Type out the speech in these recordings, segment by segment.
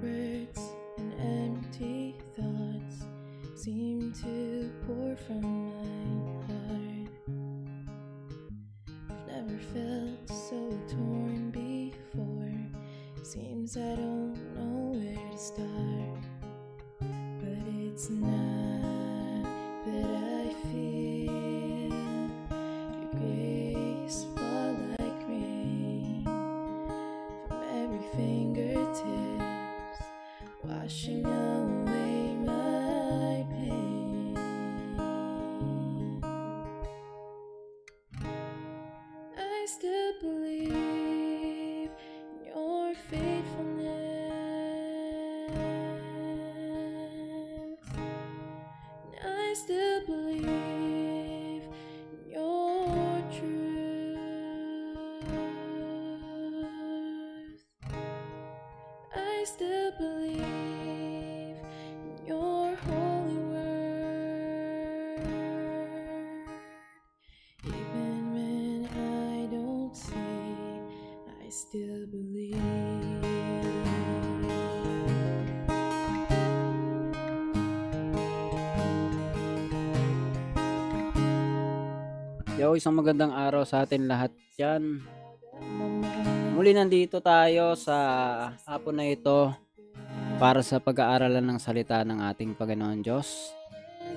erase. Still believe. Yo, isang magandang araw sa atin lahat yan. Muli nandito tayo sa hapon na ito para sa pag-aaralan ng salita ng ating Panginoon Diyos.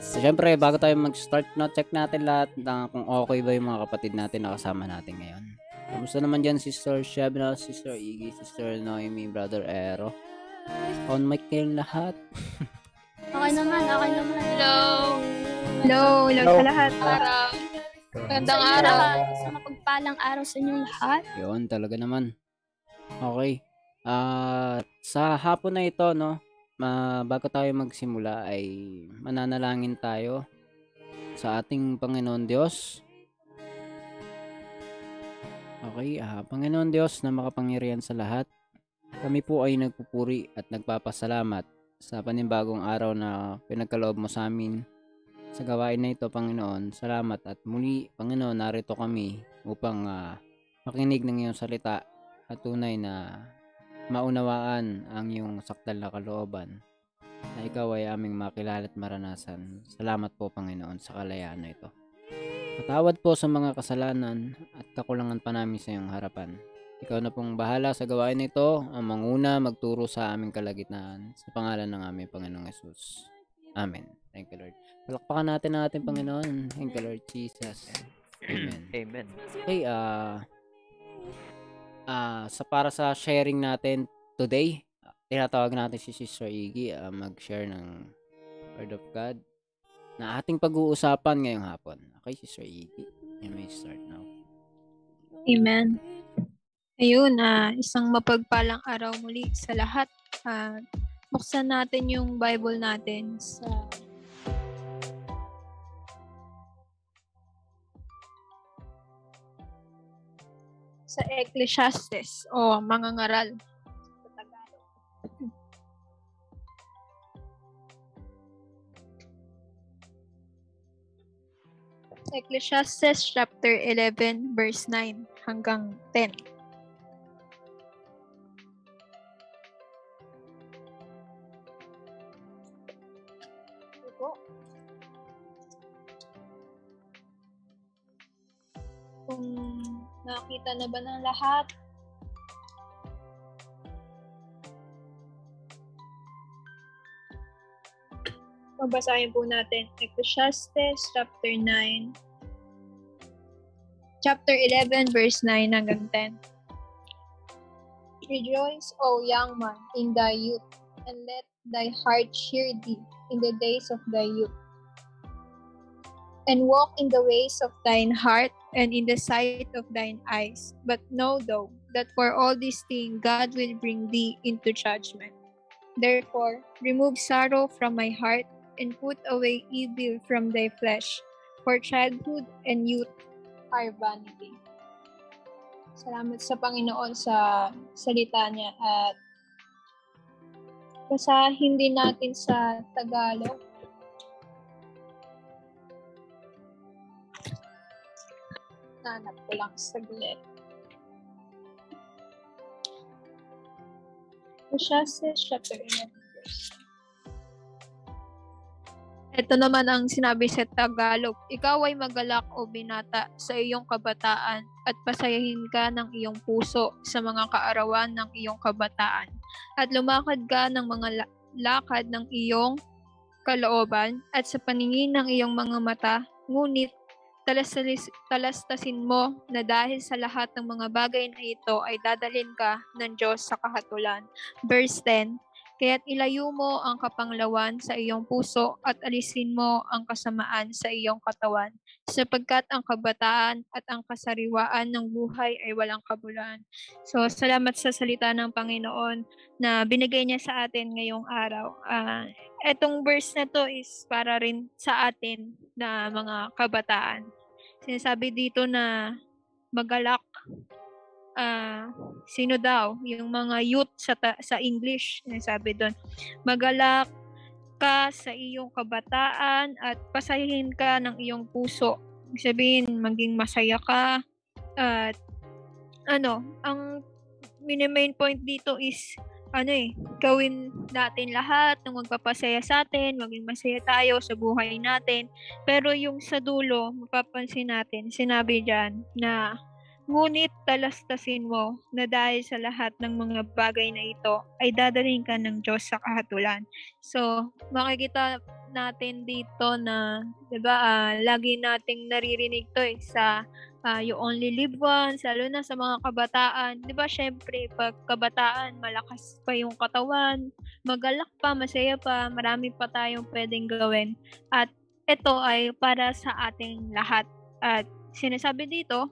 So, syempre, bago tayo mag-start, no, check natin lahat na kung okay ba yung mga kapatid natin na kasama natin ngayon. Kamusta naman dyan, Sister Shebna, Sister Iggy, Sister Noemi, Brother Ero? On mic kayong lahat. Okay naman, okay naman. Hello. Hello, hello sa lahat. Araw. Gandang araw. Sa mapagpalang araw sa inyong lahat. Yun, talaga naman. Okay. Ah, sa hapon na ito, no, ma bago tayo magsimula ay mananalangin tayo sa ating Panginoon Diyos. Okay, ah, Panginoon Diyos na makapangyarihan sa lahat, kami po ay nagpupuri at nagpapasalamat sa panibagong araw na pinagkaloob mo sa amin sa gawain na ito, Panginoon. Salamat at muli, Panginoon, narito kami upang ah, makinig ng iyong salita at tunay na maunawaan ang iyong sakdal na kalooban na ikaw ay aming makilala at maranasan. Salamat po, Panginoon, sa kalayaan na ito. Patawad po sa mga kasalanan at kakulangan pa namin sa iyong harapan. Ikaw na pong bahala sa gawain ito, ang manguna magturo sa aming kalagitnaan sa pangalan ng aming Panginoong Yesus. Amen. Thank you, Lord. Palakpakan natin ang ating Panginoon. Thank you, Lord Jesus. Amen. Amen. Okay, ah ah sa para sa sharing natin today, tinatawag natin si Sister Iggy ah, mag-share ng Word of God na ating pag-uusapan ngayong hapon. Okay, Sister Iggy, you may start now. Amen. Ayun, ah, isang mapagpalang araw muli sa lahat. Ah, buksan natin yung Bible natin sa sa Ecclesiastes o mga ngaral Ecclesiastes chapter 11 verse 9 hanggang 10. Ito po. Kung nakita na ba ng lahat? Babasahin po natin Ecclesiastes chapter 9 chapter 11 verse 9 hanggang 10. Rejoice, O young man, in thy youth, and let thy heart cheer thee in the days of thy youth. And walk in the ways of thine heart and in the sight of thine eyes. But know thou that for all these things God will bring thee into judgment. Therefore, remove sorrow from my heart and put away evil from thy flesh. For childhood and youth are vanity. Salamat sa Panginoon sa salita niya at basahin din natin sa Tagalog. Nanap ko lang saglit. Ecclesiastes chapter 11 verse. Ito naman ang sinabi sa Tagalog. Ikaw ay magalak o binata sa iyong kabataan at pasayahin ka ng iyong puso sa mga kaarawan ng iyong kabataan. At lumakad ka ng mga la- lakad ng iyong kalooban at sa paningin ng iyong mga mata. Ngunit talastasin mo na dahil sa lahat ng mga bagay na ito ay dadalhin ka ng Diyos sa kahatulan. Verse 10, Kaya't ilayo mo ang kapanglawan sa iyong puso at alisin mo ang kasamaan sa iyong katawan, sapagkat ang kabataan at ang kasariwaan ng buhay ay walang kabuluhan. So, salamat sa salita ng Panginoon na binigay niya sa atin ngayong araw. Ah, etong verse na to is para rin sa atin na mga kabataan. Sinasabi dito na magalak ah sino daw? Yung mga youth sa ta- sa English sabi doon magalak ka sa iyong kabataan at pasayahin ka ng iyong puso. Sabihin maging masaya ka at ano ang main point dito is ano eh gawin natin lahat ng magpapasaya sa atin maging masaya tayo sa buhay natin. Pero yung sa dulo mapapansin natin sinabi diyan na Ngunit talastasin mo na dahil sa lahat ng mga bagay na ito ay dadalhin ka ng Diyos sa kahatulan. So, makikita natin dito na, 'di ba, ah, lagi nating naririnig 'to eh, sa ah, you only live once, lalo na sa mga kabataan. 'Di ba, syempre pag kabataan, malakas pa yung katawan, magalak pa, masaya pa, marami pa tayong pwedeng gawin. At ito ay para sa ating lahat. At sinasabi dito,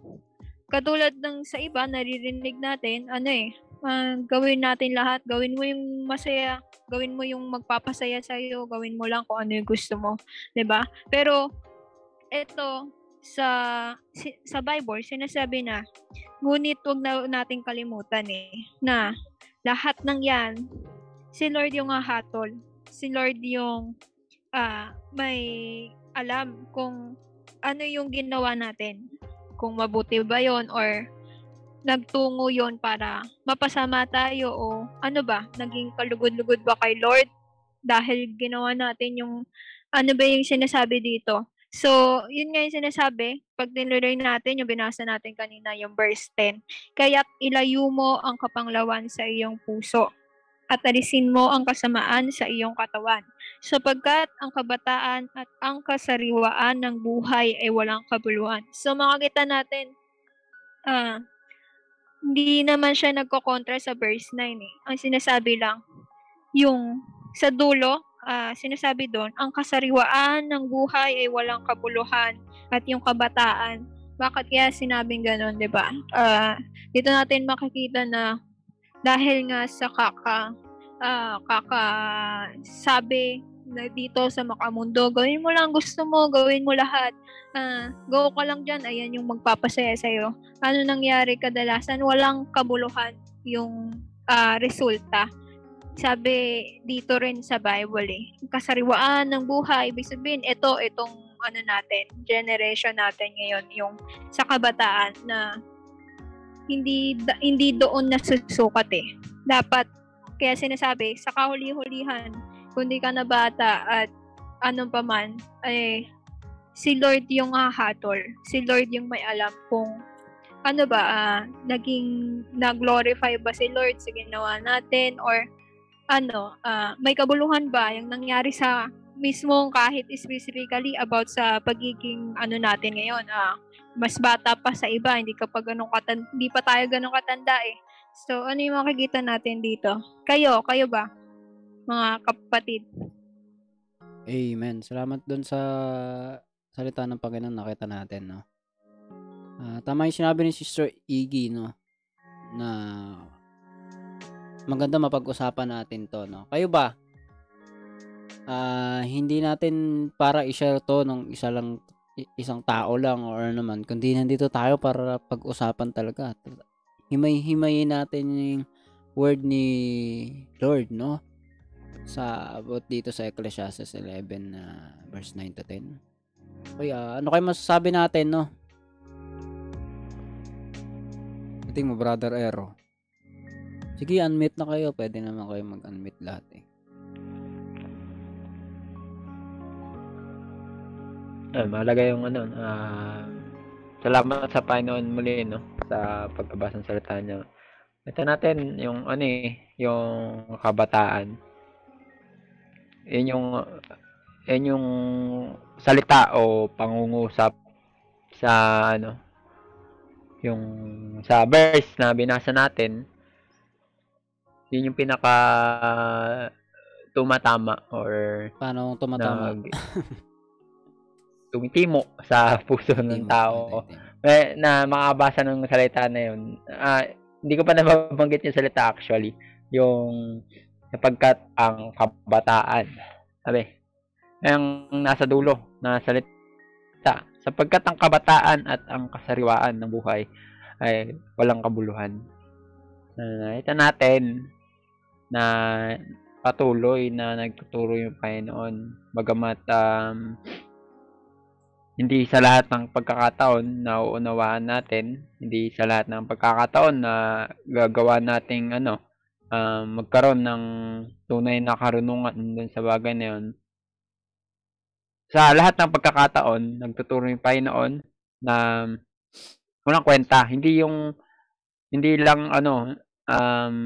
katulad ng sa iba, naririnig natin, ano eh, ah, gawin natin lahat, gawin mo yung masaya, gawin mo yung magpapasaya sa iyo, gawin mo lang kung ano yung gusto mo, 'di ba? Pero ito sa sa Bible sinasabi na ngunit wag na nating kalimutan eh na lahat ng 'yan si Lord yung hahatol. Si Lord yung ah, may alam kung ano yung ginawa natin kung mabuti ba yon or nagtungo yon para mapasama tayo o ano ba, naging kalugod-lugod ba kay Lord dahil ginawa natin yung ano ba yung sinasabi dito. So, yun nga yung sinasabi, pag niluloy natin, yung binasa natin kanina, yung verse 10, kaya't ilayo mo ang kapanglawan sa iyong puso at alisin mo ang kasamaan sa iyong katawan sapagkat ang kabataan at ang kasariwaan ng buhay ay walang kabuluhan. So makikita natin, ah, hindi naman siya nagko-kontra sa verse 9 eh. Ang sinasabi lang, yung sa dulo, ah, sinasabi doon, ang kasariwaan ng buhay ay walang kabuluhan at yung kabataan. Bakit kaya sinabing ganun, di ba? Ah, dito natin makikita na dahil nga sa kaka ah, kaka sabi na dito sa Makamundo, gawin mo lang gusto mo, gawin mo lahat. Ah, go ka lang dyan, ayan yung magpapasaya sa'yo. Ano nangyari kadalasan? Walang kabuluhan yung ah, resulta. Sabi dito rin sa Bible eh, kasariwaan ng buhay, ibig sabihin, ito, itong ano natin, generation natin ngayon, yung sa kabataan na hindi hindi doon nasusukat eh. Dapat kaya sinasabi sa kahuli-hulihan kung di ka na bata at anong pa man ay si Lord yung hahatol. Si Lord yung may alam kung ano ba ah, naging na-glorify ba si Lord sa ginawa natin or ano ah, may kabuluhan ba yung nangyari sa mismong kahit specifically about sa pagiging ano natin ngayon ah mas bata pa sa iba, hindi ka pa ganun katan hindi pa tayo ganun katanda eh. So, ano yung makikita natin dito? Kayo, kayo ba? Mga kapatid. Amen. Salamat dun sa salita ng Panginoon nakita natin, no. Ah, tama yung sinabi ni Sister Iggy, no, na maganda mapag-usapan natin to, no. Kayo ba? Ah, hindi natin para i-share to nung isa lang isang tao lang or ano naman, kundi nandito tayo para pag-usapan talaga. Himay-himayin natin yung word ni Lord, no? Sa about dito sa Ecclesiastes 11 na verse 9 to 10. Kaya ano kayo masasabi natin, no? Tingin mo, Brother Ero. Sige, unmute na kayo. Pwede naman kayo mag-unmute lahat eh. Ah, mahalaga yung ano, ah, salamat sa Panginoon muli, no, sa pagbabasa ng salita niya. Ito natin yung ano eh, yung kabataan. Yun yung, yun yung salita o pangungusap sa ano, yung sa verse na binasa natin, yun yung pinaka tumatama or Paano tumatama? tumitimo sa puso ng tao timo. eh, na makabasa ng salita na yun. Ah, hindi ko pa nababanggit yung salita actually. Yung sapagkat ang kabataan. Sabi, ang nasa dulo na salita. Sapagkat ang kabataan at ang kasariwaan ng buhay ay walang kabuluhan. Uh, ito natin na patuloy na nagtuturo yung Panginoon. Bagamat um, hindi sa lahat ng pagkakataon na uunawaan natin, hindi sa lahat ng pagkakataon na gagawa nating ano, um, magkaroon ng tunay na karunungan dun sa bagay na yun. Sa lahat ng pagkakataon, nagtuturo yung Panginoon na walang kwenta. Hindi yung, hindi lang ano, um,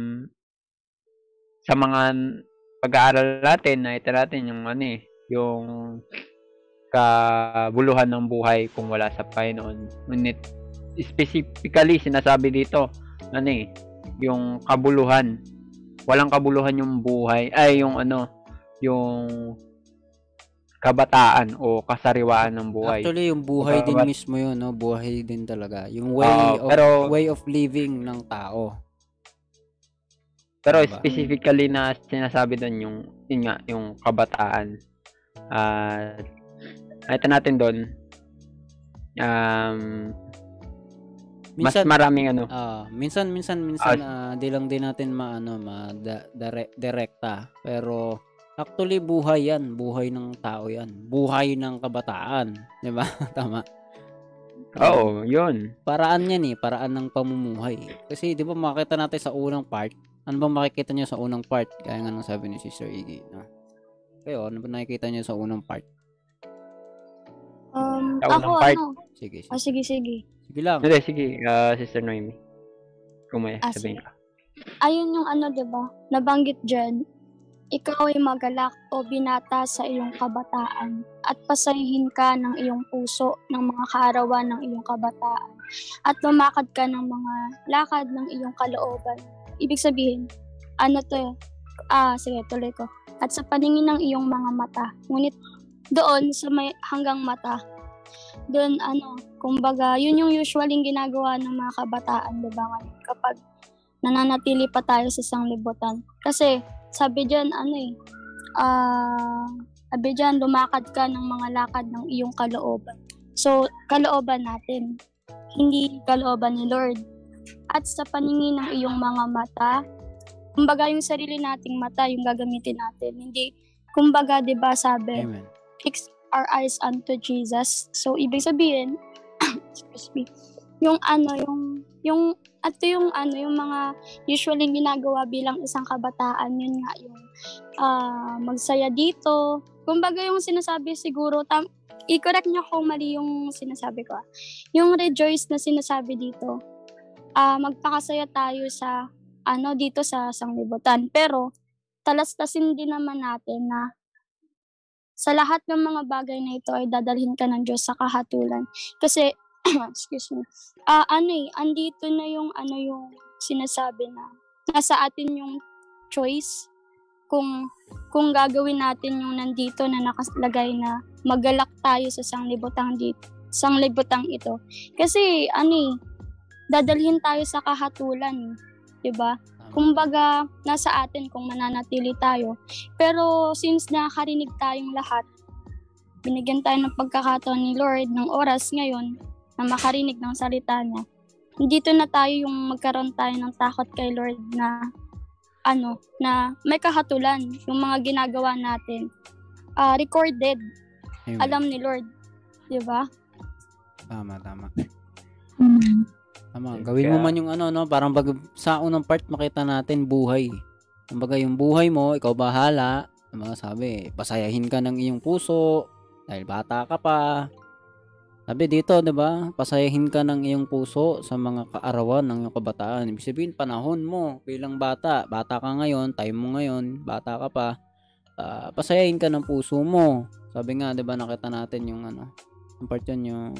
sa mga pag-aaral natin, nakita natin yung ano eh, yung kabuluhan ng buhay kung wala sa Panginoon. Ngunit specifically sinasabi dito, ano eh, yung kabuluhan. Walang kabuluhan yung buhay, ay yung ano, yung kabataan o kasariwaan ng buhay. Actually, yung buhay din Bawat- mismo yun, no? Buhay din talaga. Yung way Oo, of pero- way of living ng tao. Pero Diba? specifically na sinasabi doon yung yun nga, yung kabataan. Ah, ito natin doon. Um, mas Minsan maraming ano. ah, minsan minsan minsan ah, di lang din natin maano ma da, dire- direkta. Pero actually buhay 'yan, buhay ng tao 'yan. Buhay ng kabataan, 'di ba? Tama. Oo, yun. paraan yan eh, paraan ng pamumuhay. Kasi di ba makita natin sa unang part, ano ba makikita niyo sa unang part? Kaya nga nang sabi ni Sister Iggy. No? Kayo, ano ba nakikita niyo sa unang part? Um, Sa ako, unang part. ano? Sige, sige. Ah, sige, sige. Sige lang. Hindi, sige, ah, Sister Noemi. Kung may Ah, sabihin ka. Ayun yung ano, di ba? Nabanggit dyan, ikaw ay magalak o binata sa iyong kabataan at pasahin ka ng iyong puso ng mga kaarawan ng iyong kabataan at lumakad ka ng mga lakad ng iyong kalooban. Ibig sabihin, ano to eh? Ah, sige, tuloy ko. At sa paningin ng iyong mga mata. Ngunit doon sa may hanggang mata, doon ano, kumbaga, yun yung usually ginagawa ng mga kabataan, di ba? Ngayon, Kapag nananatili pa tayo sa sanglibutan. Kasi, sabi dyan, ano eh, ah, sabi dyan, lumakad ka ng mga lakad ng iyong kalooban. So, kalooban natin, hindi kalooban ni Lord. At sa paningin ng iyong mga mata, kumbaga yung sarili nating mata, yung gagamitin natin. Hindi, kumbaga, di ba sabi, Amen. fix our eyes unto Jesus. So, ibig sabihin, excuse me, yung ano, yung, yung, at yung ano, yung mga usually ginagawa bilang isang kabataan, yun nga, yung ah, magsaya dito. Kumbaga yung sinasabi siguro, tam, i-correct niyo kung mali yung sinasabi ko. ah. Yung rejoice na sinasabi dito, ah magpakasaya tayo sa, ano, dito sa sanglibutan. Pero, talastasin din naman natin na sa lahat ng mga bagay na ito ay dadalhin ka ng Diyos sa kahatulan. Kasi, excuse me, ah ano eh, andito na yung ano yung sinasabi na nasa atin yung choice kung kung gagawin natin yung nandito na nakalagay na magalak tayo sa sanglibutang dito sanglibutang ito. Kasi ano eh dadalhin tayo sa kahatulan 'di ba? Kumbaga nasa atin kung mananatili tayo. Pero since nakakarinig tayong lahat binigyan tayo ng pagkakataon ni Lord ng oras ngayon na makarinig ng salita niya dito na tayo yung magkaroon tayo ng takot kay Lord na ano, na may kahatulan yung mga ginagawa natin. ah recorded, Amen. alam ni Lord. 'Di ba? Tama, tama. Tama. Gawin mo man yung ano, no? Parang bag, sa unang part, makita natin buhay. Kumbaga yung buhay mo, ikaw bahala. Ang mga sabi, pasayahin ka ng iyong puso dahil bata ka pa. Sabi dito, 'di ba? Pasayahin ka ng iyong puso sa mga kaarawan ng iyong kabataan. Ibig sabihin, panahon mo bilang bata. Bata ka ngayon, time mo ngayon, bata ka pa. Ah, pasayahin ka ng puso mo. Sabi nga, 'di ba, nakita natin yung ano, yung part yun, yung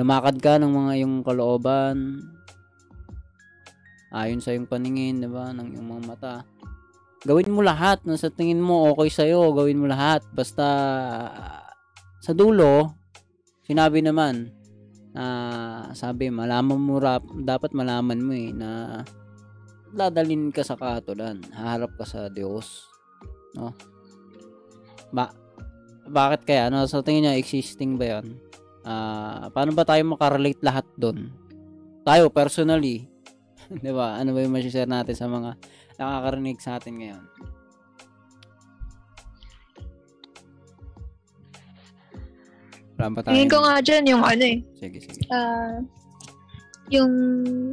lumakad ka ng mga yung kalooban ayon sa yung paningin, 'di ba, ng iyong mga mata. Gawin mo lahat na sa tingin mo okay sa gawin mo lahat basta sa dulo sinabi naman na sabi malaman mo rap, dapat malaman mo eh na dadalhin ka sa katulan, haharap ka sa Diyos, no? Ba bakit kaya? Ano sa tingin niya existing ba 'yon? Ah, paano ba tayo makarelate lahat doon? Tayo personally, 'di ba? Ano ba yung ma-share natin sa mga nakakarinig sa atin ngayon? Wala ba tayo? Tingin ko nga dyan yung ano eh, Sige, sige. ah, yung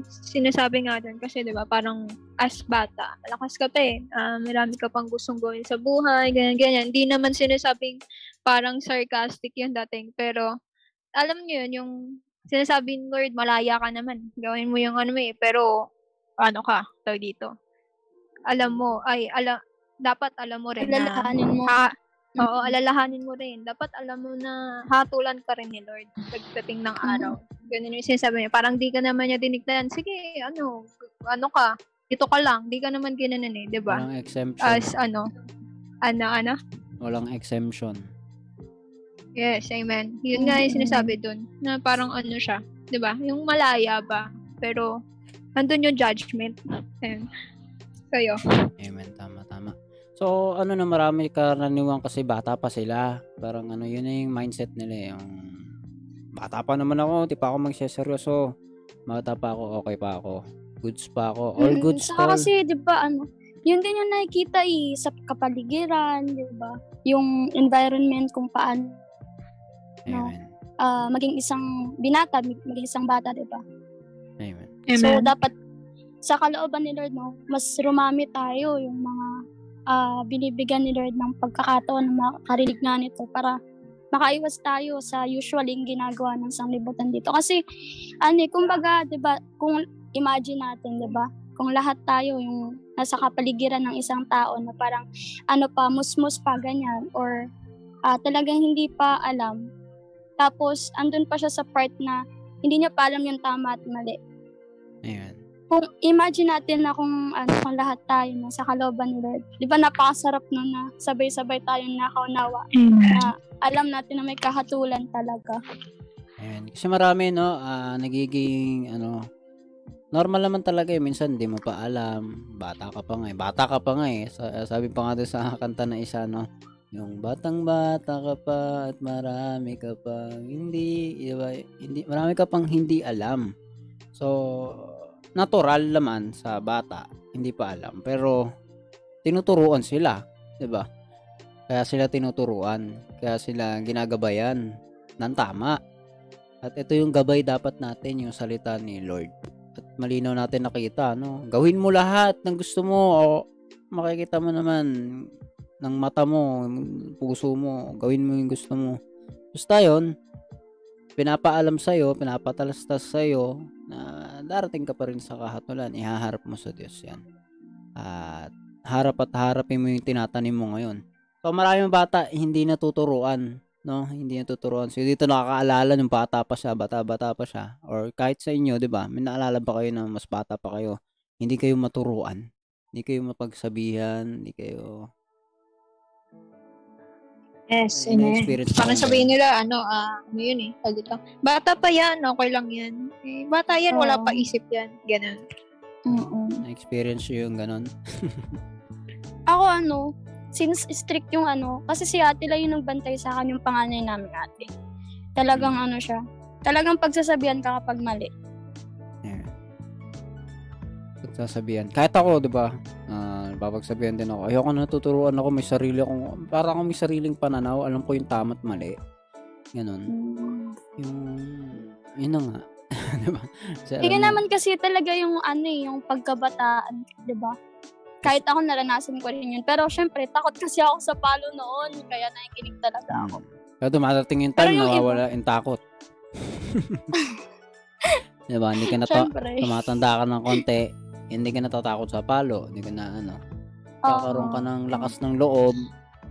sinasabi nga dyan kasi 'di ba parang as bata malakas ka pa eh Ah, marami ka pang gustong gawin sa buhay ganyan ganyan hindi naman sinasabing parang sarcastic yung dating pero alam niyo yun yung sinasabi ng Lord malaya ka naman gawin mo yung ano eh pero ano ka tawag dito alam mo ay ala dapat alam mo rin na Alalahanin mo. ha, Oo, alalahanin mo rin. Dapat alam mo na hatulan ka rin ni Lord pagdating ng araw. Ganun yung sinasabi niya. Parang di ka naman niya dinignan. Sige, ano, ano ka, dito ka lang. Di ka naman ginanan eh, di ba? Walang exemption. As ano, ano, ano? Walang exemption. Yes, amen. Yun nga yung sinasabi dun. Na parang ano siya, di ba? Yung malaya ba? Pero, nandun yung judgment. Ayan. Kayo. Amen, tama, tama. So, ano na marami karaniwan kasi bata pa sila. Parang ano, yun na yung mindset nila eh. Yung bata pa naman ako, di pa ako magseseryoso. Bata pa ako, okay pa ako. Goods pa ako. All Mm, goods tol. kasi, di ba, ano, yun din yung nakikita eh, sa kapaligiran, di ba? Yung environment kung paano Amen. ah, maging isang binata, maging isang bata, di ba? Amen. So, dapat sa kalooban ni Lord, no, mas rumami tayo yung mga ah, binibigyan ni Lord ng pagkakataon na makarinig nga nito para makaiwas tayo sa usually ginagawa ng sanglibutan dito. Kasi, ano eh, kumbaga, di ba, kung imagine natin, di ba, kung lahat tayo yung nasa kapaligiran ng isang tao na parang ano pa, musmus pa, ganyan, or ah, talagang hindi pa alam. Tapos, andun pa siya sa part na hindi niya pa alam yung tama at mali Amen. Kung imagine natin na kung ano kung lahat tayo na sa kalooban ni Lord. 'Di ba napakasarap nun na sabay-sabay tayong nakaunawa na alam natin na may kahatulan talaga. Amen. Kasi marami, no, ah, nagiging, ano, normal naman talaga eh. Minsan, di mo pa alam. Bata ka pa nga eh. Bata ka pa nga eh. Sa- sabi pa nga sa kanta na isa, no, yung batang bata ka pa at marami ka pa hindi, di ba, hindi, marami ka pang hindi alam. So, natural naman sa bata, hindi pa alam. Pero, tinuturuan sila, di ba? Kaya sila tinuturuan, kaya sila ginagabayan ng tama. At ito yung gabay dapat natin, yung salita ni Lord. At malinaw natin nakita, no? Gawin mo lahat ng gusto mo o makikita mo naman ng mata mo, puso mo, gawin mo yung gusto mo. Basta yun, pinapaalam sa'yo, pinapatalastas sa'yo na darating ka pa rin sa kahatulan, ihaharap mo sa Diyos yan. At harap at harapin mo yung tinatanim mo ngayon. So maraming bata hindi natuturuan, no? Hindi natuturuan. So dito nakakaalala nung bata pa siya, bata-bata pa siya. Or kahit sa inyo, 'di ba? May naalala ba kayo na mas bata pa kayo? Hindi kayo maturuan. Hindi kayo mapagsabihan, hindi kayo Yes, May amen. experience Parang sabihin nila, ano, ah, ano yun eh, sagot lang. Bata pa yan, okay lang yan. Eh, bata yan, wala Oo. pa isip yan. Ganun. Oo. na-experience yun yung ganun. Ako ano, since strict yung ano, kasi si ate lang yung nagbantay sa akin yung panganay namin ate. Talagang ano siya, talagang pagsasabihan ka kapag mali. Yeah. Pagsasabihan. Kahit ako, 'di ba? Ah, babagsabihan din ako. Ayoko na tuturuan ako, may sarili akong para akong may sariling pananaw, alam ko yung tama at mali. Ganun. Mm. Yung yun na nga. diba? Kasi niya- naman kasi talaga yung ano eh, yung pagkabataan, 'di ba? Kahit ako naranasan ko rin yun. Pero syempre, takot kasi ako sa palo noon. Kaya nakikinig talaga ako. Pero dumadating yung time, yung nawawala yung takot. diba? Hindi ka na Syempre. tumatanda ka ng konti, hindi ka natatakot sa palo, hindi ka na ano, kakaroon ka ng lakas ng loob,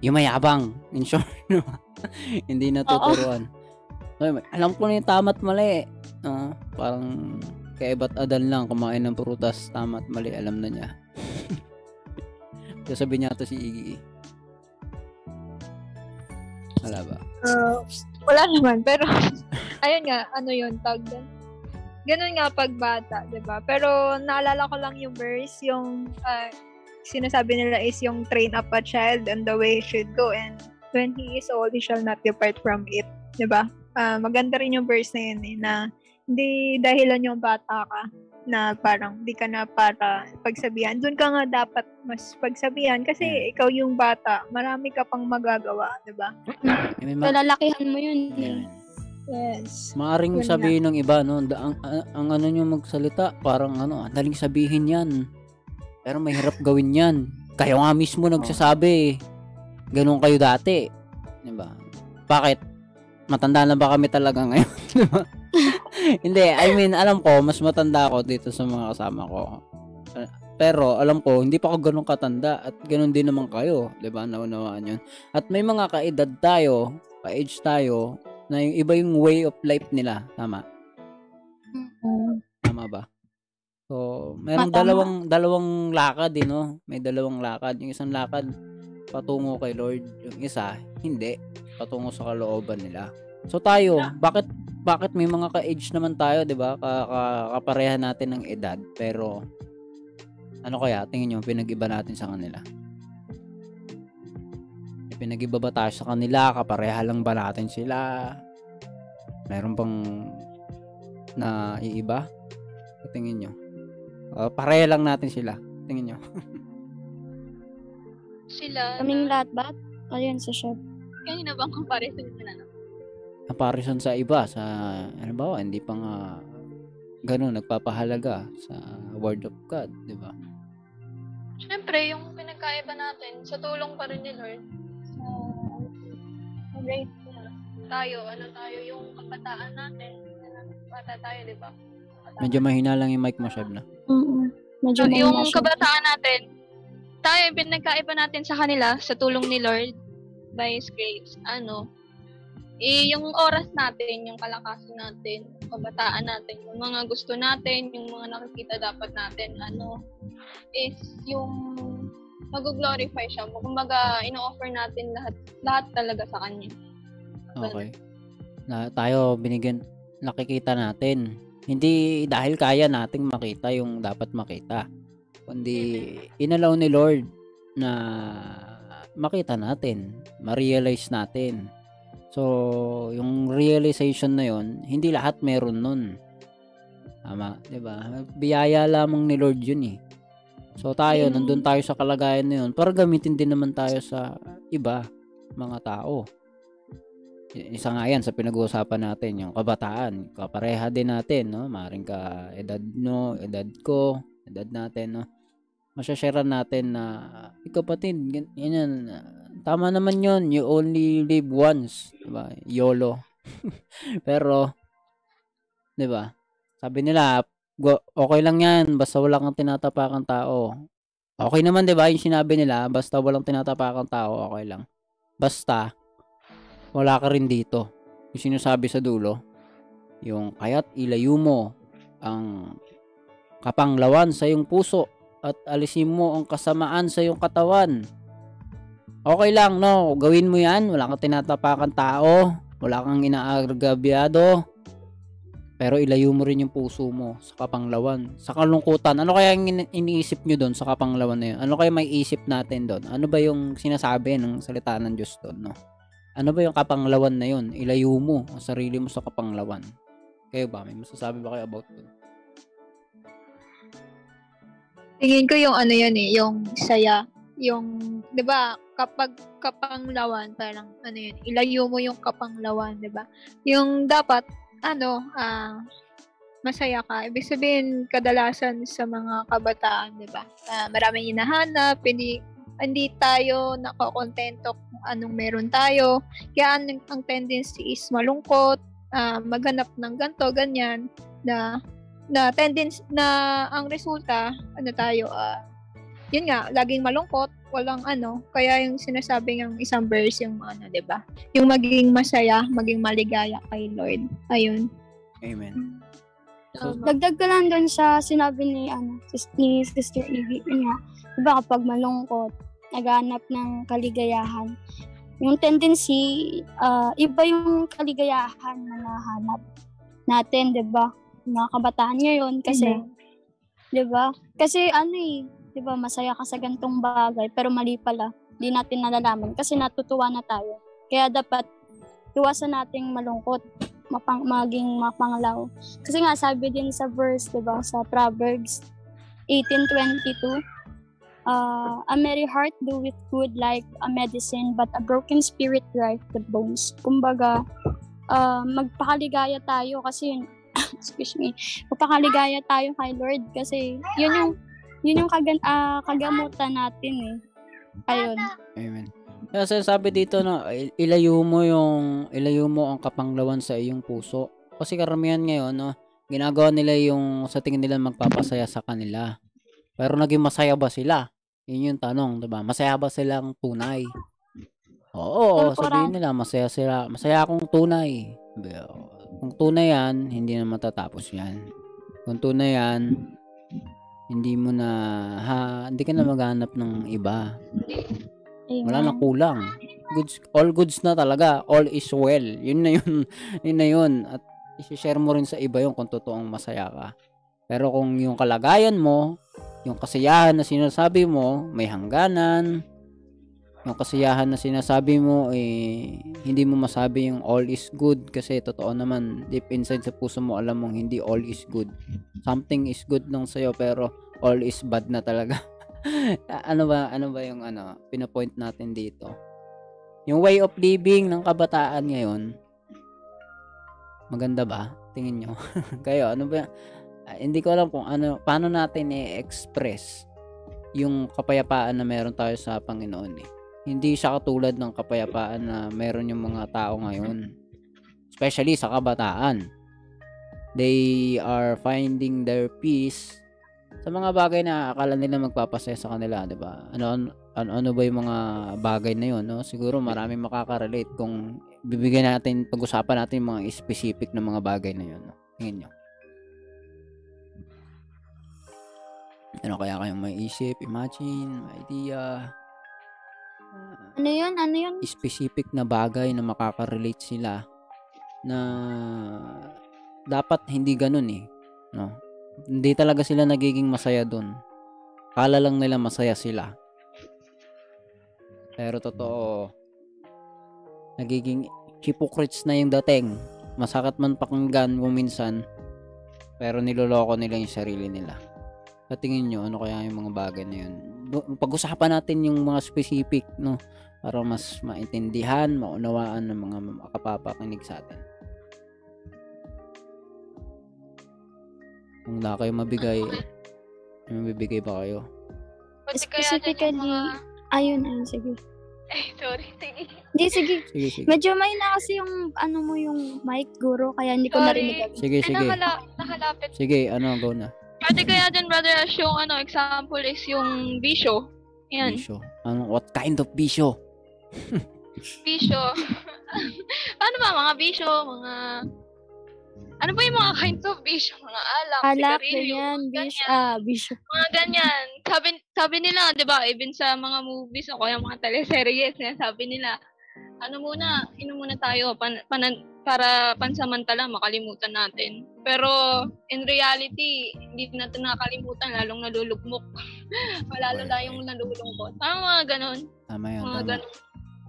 yung mayabang, in short, no? hindi na tuturuan. So, alam ko na yung tama at mali. Ah, parang kay Ebat Adan lang, kumain ng prutas, tama at mali, alam na niya. Sasabihin niya to si Iggy. Wala ba? Uh, wala naman, pero ayun nga, ano yun, tag doon. Ganun nga pag bata, 'di ba? Pero naalala ko lang yung verse, yung ah, sinasabi nila is yung train up a child and the way he should go and when he is old, he shall not depart from it, 'di ba? Ah, maganda rin yung verse na yun eh, na hindi dahilan yung bata ka na parang di ka na para pagsabihan. Doon ka nga dapat mas pagsabihan kasi ikaw yung bata, marami ka pang magagawa, 'di ba? May ma- mo yun. eh. Yan. Yes. Maaring Yun sabihin ng iba, no, da- ang, ang, ang ano nyo magsalita, parang ano, ang daling sabihin yan. Pero mahirap gawin yan. Kayo nga mismo nagsasabi. Ganun kayo dati. Diba? Bakit? Matanda na ba kami talaga ngayon? Diba? Hindi, I mean, alam ko, mas matanda ako dito sa mga kasama ko. Pero alam ko, hindi pa ako ganun katanda at ganun din naman kayo, 'di ba? Naunawaan 'yun. At may mga kaedad tayo, ka-age tayo na yung iba yung way of life nila, tama? Tama ba? So, mayroong Matama. dalawang dalawang lakad eh, no? May dalawang lakad. Yung isang lakad patungo kay Lord, yung isa hindi patungo sa kalooban nila. So tayo, bakit bakit may mga ka-age naman tayo, 'di ba? Ka, ka- kapareha natin ng edad, pero ano kaya tingin niyo pinag-iba natin sa kanila? Pinag-iba ba tayo sa kanila? Kapareha lang ba natin sila? Meron bang na iiba? Tingin nyo? Uh, pareha lang natin sila. Tingin nyo? Sila, Kaming lahat ba? Ayun, sa shop. kanina bang comparison mo na? Comparison sa iba, sa, ano ba, hindi pa nga ganun, nagpapahalaga sa Word of God, di ba? Siyempre, yung pinagkaiba natin, sa tulong pa rin ni Lord, sa grace niya, tayo, ano tayo, yung kabataan natin, bata tayo, di ba? Medyo mahina lang yung mic mo, Sheb, na. Mm Medyo So, yung nasa- kabataan natin, tayo, yung pinagkaiba natin sa kanila, sa tulong ni Lord, by His grace, ano, eh, yung oras natin, yung kalakasan natin, yung kabataan natin, yung mga gusto natin, yung mga nakikita dapat natin, ano, is yung mag-glorify siya. Kumbaga, ino-offer natin lahat, lahat talaga sa Kanya. Okay. Na, tayo, binigyan, nakikita natin. Hindi dahil kaya nating makita yung dapat makita. Kundi, inalaw ni Lord na makita natin, ma-realize natin. So, yung realization na yon hindi lahat meron nun. Tama, 'di ba? Biyaya lamang ni Lord 'yun eh. So tayo, Mm. nandun tayo sa kalagayan na 'yun para gamitin din naman tayo sa iba, mga tao. Isa nga yan sa pinag-uusapan natin, yung kabataan. Kapareha din natin, no? Maring ka edad no, edad ko, edad natin, no? Masyashare natin na, "Eh, kapatid, gan- ganyan, tama naman yon you only live once, diba? YOLO. Pero, diba? Sabi nila, okay lang yan, basta wala kang tinatapakang tao. Okay naman, diba? Yung sinabi nila, basta walang tinatapakang tao, okay lang. Basta, wala ka rin dito. Yung sinasabi sa dulo, yung kaya't ilayo mo ang kapanglawan sa iyong puso at alisin mo ang kasamaan sa iyong katawan. Okay lang, no? Gawin mo yan. Wala kang tinatapakan tao. Wala kang inaagabyado. Pero ilayo mo rin yung puso mo sa kapanglawan. Sa kalungkutan. Ano kaya ini- iniisip nyo doon sa kapanglawan na yun? Ano kaya may isip natin doon? Ano ba yung sinasabi ng salita ng Diyos doon, no? Ano ba yung kapanglawan na yun? Ilayo mo ang sarili mo sa kapanglawan. Kayo ba? May masasabi ba kayo about doon? Tingin ko yung ano yun eh, yung saya. Yung, di ba, kapag kapanglawan, parang ano yun, ilayo mo yung kapanglawan, di ba? Yung dapat, ano, ah, masaya ka. Ibig sabihin, kadalasan sa mga kabataan, di ba? Uh, maraming hinahanap, hindi, hindi tayo nakakontento kung anong meron tayo. Kaya ang, ang tendency is malungkot, uh, maghanap ng ganto, ganyan, na na tendency na ang resulta ano tayo uh, yun nga laging malungkot walang ano kaya yung sinasabi ng isang verse yung ano 'di ba yung maging masaya maging maligaya kay Lord ayun Amen. So, Dagdag ko lang doon sa sinabi ni, ano, ni Sister Evie. Yun nga, diba kapag malungkot, naghanap ng kaligayahan. Yung tendency, ah, iba yung kaligayahan na nahanap natin, di ba? Mga kabataan ngayon kasi, di ba? Kasi ano eh, di ba, masaya ka sa gantong bagay, pero mali pala. Di natin nalalaman kasi natutuwa na tayo. Kaya dapat iwasan nating malungkot mapang, maging mapanglaw. Kasi nga, sabi din sa verse, di ba, sa Proverbs 18.22, uh, A merry heart doeth good like a medicine, but a broken spirit drive the bones. Kumbaga, uh, magpakaligaya tayo kasi, excuse me, magpakaligaya tayo kay Lord kasi yun yung, yun yung kagan, uh, kagamutan natin eh. Ayun. Amen. Kaya sabi dito no, ilayo mo yung ilayo mo ang kapanglawan sa iyong puso. Kasi karamihan ngayon no, ginagawa nila yung sa tingin nila magpapasaya sa kanila. Pero naging masaya ba sila? Yun yung tanong, 'di ba? Masaya ba silang tunay? Oo, sabihin nila masaya sila, masaya akong tunay. Kung tunay yan, hindi na matatapos yan. Kung tunay yan, hindi mo na ha, hindi ka na maghanap ng iba. Wala na kulang. Goods, all goods na talaga. All is well. Yun na yun. yun na yun. At isi-share mo rin sa iba yung kung totoong masaya ka. Pero kung yung kalagayan mo, yung kasiyahan na sinasabi mo, may hangganan, yung kasiyahan na sinasabi mo, eh, hindi mo masabi yung all is good kasi totoo naman, deep inside sa puso mo, alam mong hindi all is good. Something is good lang sa'yo pero all is bad na talaga. ano ba ano ba yung ano pinopoint natin dito? Yung way of living ng kabataan ngayon maganda ba? Tingin nyo. Kayo ano ba uh, hindi ko alam kung ano paano natin i-express yung kapayapaan na meron tayo sa Panginoon eh. Hindi siya katulad ng kapayapaan na meron yung mga tao ngayon. Especially sa kabataan. They are finding their peace sa mga bagay na akala nila magpapasaya sa kanila, 'di ba? Ano, ano ano ba yung mga bagay na 'yon, no? Siguro maraming makaka-relate kung bibigyan natin pag-usapan natin yung mga specific na mga bagay na 'yon, no? Tingin niyo. Ano kaya kayong may isip, imagine, may idea? Ano 'yun? Ano 'yun? Specific na bagay na makaka-relate sila na dapat hindi ganun eh, no? Hindi talaga sila nagiging masaya dun. Kala lang nila masaya sila. Pero totoo, nagiging hypocrites na yung dating. Masakit man pakinggan kung minsan, pero niloloko nila yung sarili nila. Sa tingin nyo, ano kaya yung mga bagay na yun? Pag-usapan natin yung mga specific, no? Para mas maintindihan, maunawaan ng mga makapapakinig sa atin. Kung na kayo mabigay, may mabibigay ba kayo? Specifically, ayun, ayun, sige. Eh, sorry. Sige. Hindi, sige. Sige, sige. Medyo may na kasi yung, ano mo, yung mic, guro, kaya hindi ko Sorry. narinig. Sige, sige. nakala- nakalapit. Sige, ano, go na. Pati kaya dyan, Brother Ash, yung ano, example is yung bisyo. Yan, Bisyo. Ano, what kind of bisyo? bisyo. ano ba, mga bisyo, mga... Ano ba yung mga kinds of bisyo? Mga alak, Alak, sigarilyo, ganyan, ganyan. ah, bisyo. Mga ganyan. Sabi, sabi nila, di ba, even sa mga movies o kaya mga teleseries, sabi nila, ano muna, inom muna tayo pan, panan, para pansamantala makalimutan natin. Pero in reality, hindi natin nakakalimutan, lalong nalulugmok. Lalo na yung nalulungkot. Parang mga ganon. Tama yan, Mga tama. ganon.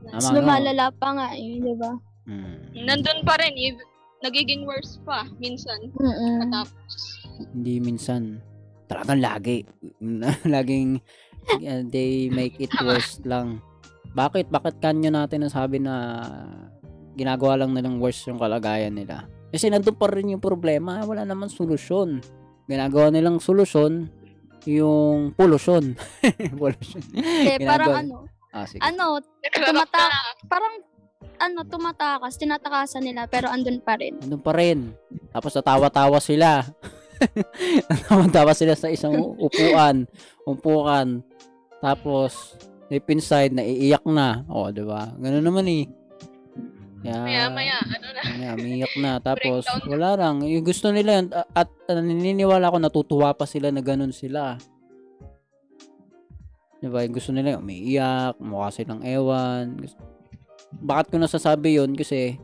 Tama, Mas lumalala pa nga, yun, di ba? Mm. Nandun pa rin, if, nagiging worse pa minsan. Mm-mm. Katapos. Hindi minsan. Talagang lagi. Laging uh, they make it worse lang. Bakit? Bakit kanyo natin nasabi na ginagawa lang nilang worse yung kalagayan nila? Kasi nandun pa rin yung problema, wala naman solusyon. Ginagawa nilang solusyon, yung pollution. pollution. Eh, parang Ginagawa- ano, Ah, sige. ano, tumata, na. parang, ano, tumatakas, tinatakasan nila, pero andun pa rin. Nandun pa rin. Tapos natawa-tawa sila. natawa-tawa sila sa isang upuan, umpukan. Tapos, deep inside, naiiyak na. O, di ba? Ganun naman eh. Kaya, Maya, maya, ano na. Maya, umiyak na. Tapos, Breakdown. wala lang. Yung gusto nila yun. At, uh, naniniwala ko, natutuwa pa sila na ganun sila. Diba? Yung gusto nila, umiiyak, mukha silang ewan. Bakit ko nasasabi yun? Kasi,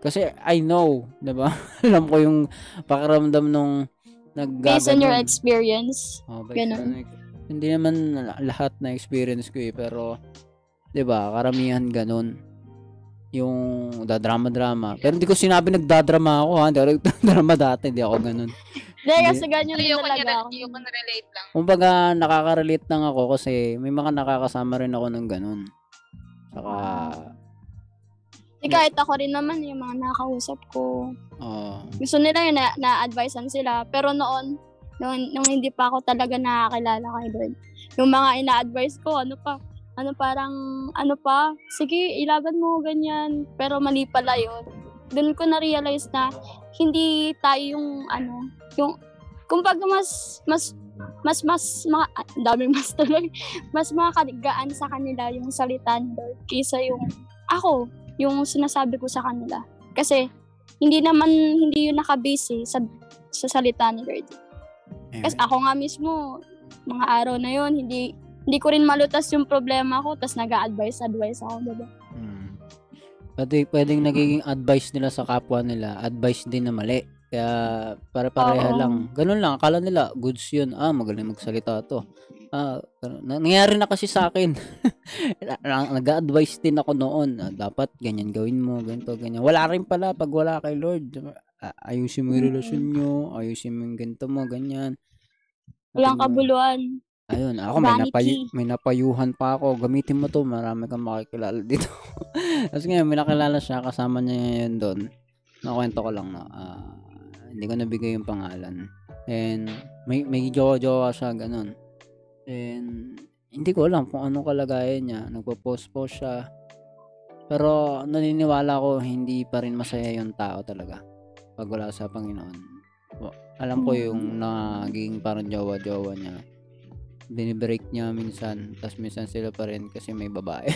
kasi I know, diba? Alam ko yung pakiramdam nung Based on your naggaganon. experience. Oh, based Ganun. on- hindi naman lahat na experience ko eh, pero 'di ba, karamihan ganun. Yung dadrama-drama. Pero hindi ko sinabi nagdadrama ako ha. Hindi ako nagdadrama dati. Hindi ako ganun. Hindi, kasi ganyan din talaga ako. na relate lang. Kumbaga, nakaka-relate lang ako kasi may mga nakakasama rin ako ng ganun. Saka, Eh, kahit ako rin naman, yung mga nakausap ko, oh, gusto nila yun, na, na-advisean sila. Pero noon, nung, nung hindi pa ako talaga nakakilala kay Lord, yung mga ina-advise ko, ano pa, ano parang, ano pa, sige, ilaban mo, ganyan. Pero mali pala yun. Doon ko na-realize na hindi tayo yung, ano, yung, kumbaga mas, mas, mas, mas, mga, ah, daming mas tuloy, mas makakaligaan sa kanila yung salita ni Lord kaysa yung, ako, yung sinasabi ko sa kanila. Kasi, hindi naman, hindi yun nakabase eh, sa, sa salita ni Lord. Kasi ako nga mismo, mga araw na yon hindi, hindi ko rin malutas yung problema ko, tapos nag-a-advise, advice ako, diba? Hmm. Pwede, pwedeng nagiging advice nila sa kapwa nila, advice din na mali. Kaya pare-pareha Oo. lang. Ganun lang, akala nila, goods yun. Ah, magaling magsalita to. Ah, nangyari na kasi sa akin. Na- na- Nag-advise din ako noon. Ah, dapat ganyan gawin mo, ganito, ganyan. Wala rin pala pag wala kay Lord. Ah, ayusin mo yung relasyon nyo, ayusin mo yung ganito mo, ganyan. Walang kabuluhan. Ayun, ako may, napayu- may napayuhan pa ako. Gamitin mo to, marami kang makikilala dito. Tapos ngayon, may nakilala siya, kasama niya yun doon. Nakwento ko lang na, ah, hindi ko nabigay yung pangalan. And, may, may jowa-jowa siya, ganun. And, hindi ko alam kung anong kalagayan niya. Nagpo-post-post siya. Pero, naniniwala ko, hindi pa rin masaya yung tao talaga. Pag wala sa Panginoon. Alam ko yung naging parang jowa-jowa niya binibreak niya minsan tapos minsan sila pa rin kasi may babae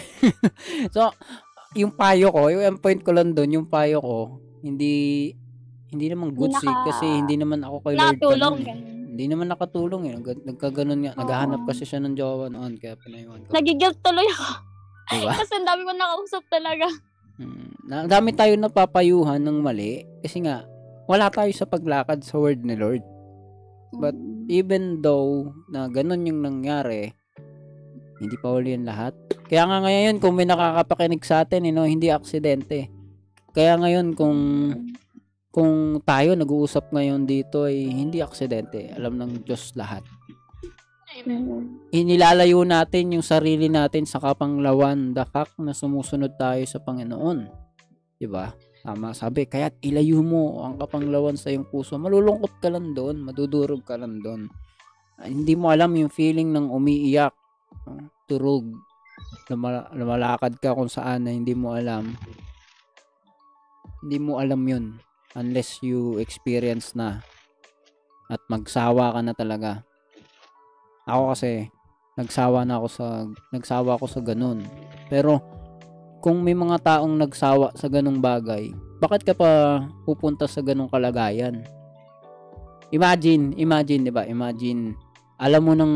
so yung payo ko yung point ko lang doon yung payo ko hindi hindi naman good Hindi eh, naka- kasi hindi naman ako kay Lord ganun eh. hindi naman nakatulong eh Nag- nagkaganon nga naghahanap Oo. kasi siya ng jowa noon kaya pinayuhan ko Nagigilt tuloy ako. diba Kasi ang dami ko nakausap talaga. Hmm. Na, ang dami tayo napapayuhan ng mali kasi nga wala tayo sa paglakad sa word ni Lord But Mm. even though na ganun yung nangyari, hindi pa huli yung lahat. Kaya nga ngayon, kung may nakakapakinig sa atin, you know, hindi aksidente. Kaya ngayon, kung kung tayo nag-uusap ngayon dito ay hindi aksidente. Alam ng Diyos lahat. Inilalayo natin yung sarili natin sa kapanglawan, dakak na sumusunod tayo sa Panginoon. 'Di ba? Tama sabi, kaya ilayo mo ang kapanglawan sa iyong puso. Malulungkot ka lang doon, madudurog ka lang doon. Ah, hindi mo alam yung feeling ng umiiyak, ah, turog, lumala- lumalakad ka kung saan na hindi mo alam. Hindi mo alam yun unless you experience na at magsawa ka na talaga. Ako kasi, nagsawa na ako sa, nagsawa ako sa ganun. Pero, kung may mga taong nagsawa sa ganung bagay, bakit ka pa pupunta sa ganung kalagayan? Imagine, imagine, di ba? Imagine, alam mo nang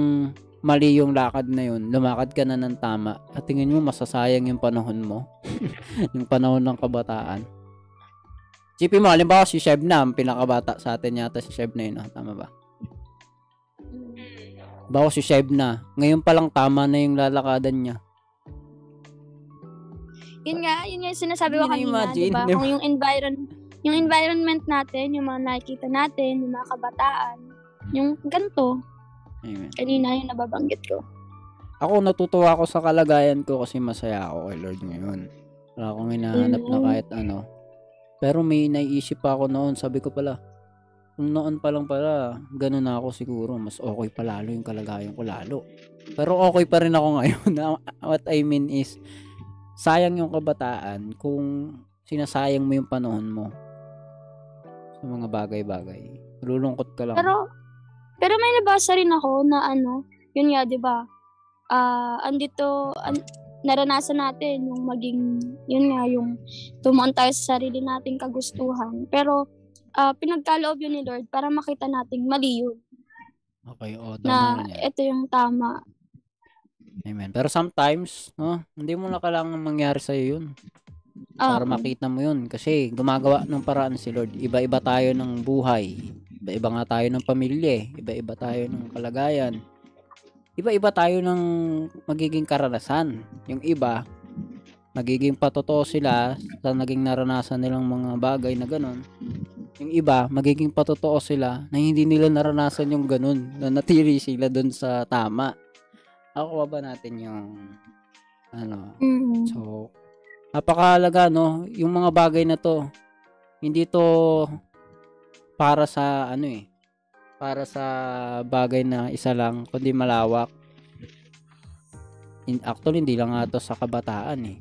mali yung lakad na yun, lumakad ka na ng tama, at tingin mo masasayang yung panahon mo. yung panahon ng kabataan. Sipin mo, halimbawa si Shebna, ang pinakabata sa atin yata si Shebna yun, ah. tama ba? Bawa si Shebna, ngayon pa lang tama na yung lalakadan niya. Yun nga, yun nga yung sinasabi ko kanina, di ba? Kung yung environ yung environment natin, yung mga nakikita natin, yung mga kabataan, yung ganito, Amen. kanina yung nababanggit ko. Ako natutuwa ako sa kalagayan ko kasi masaya ako kay Lord ngayon. Wala akong hinahanap na Mm. kahit ano. Pero may naiisip pa ako noon, sabi ko pala, kung noon pa lang pala, ganun na ako siguro, mas okay pa lalo yung kalagayan ko lalo. Pero okay pa rin ako ngayon. What I mean is, sayang yung kabataan kung sinasayang mo yung panahon mo sa mga bagay-bagay. Lulungkot ka lang. Pero, pero may nabasa rin ako na ano, yun nga, di ba? Ah, andito, an- naranasan natin yung maging, yun nga, yung tumuon tayo sa sarili nating kagustuhan. Pero, ah, pinagkaloob yun ni Lord para makita nating mali yun. okay, o, tama Na ito yung tama. Amen. Pero sometimes, no, hindi mo na kailangan mangyari sa'yo yun. Para Ah, makita mo yun. Kasi gumagawa ng paraan si Lord. Iba-iba tayo ng buhay. Iba-iba nga tayo ng pamilya. eh. Iba-iba tayo ng kalagayan. Iba-iba tayo ng magiging karanasan. Yung iba, magiging patotoo sila sa naging naranasan nilang mga bagay na ganun. Yung iba, magiging patotoo sila na hindi nila naranasan yung ganun. Na natiri sila dun sa tama. Ako ba natin yung ano, mm, So, napakahalaga, no? Yung mga bagay na to, hindi to para sa, ano eh, para sa bagay na isa lang, kundi malawak. In, actually, hindi lang nga to sa kabataan eh.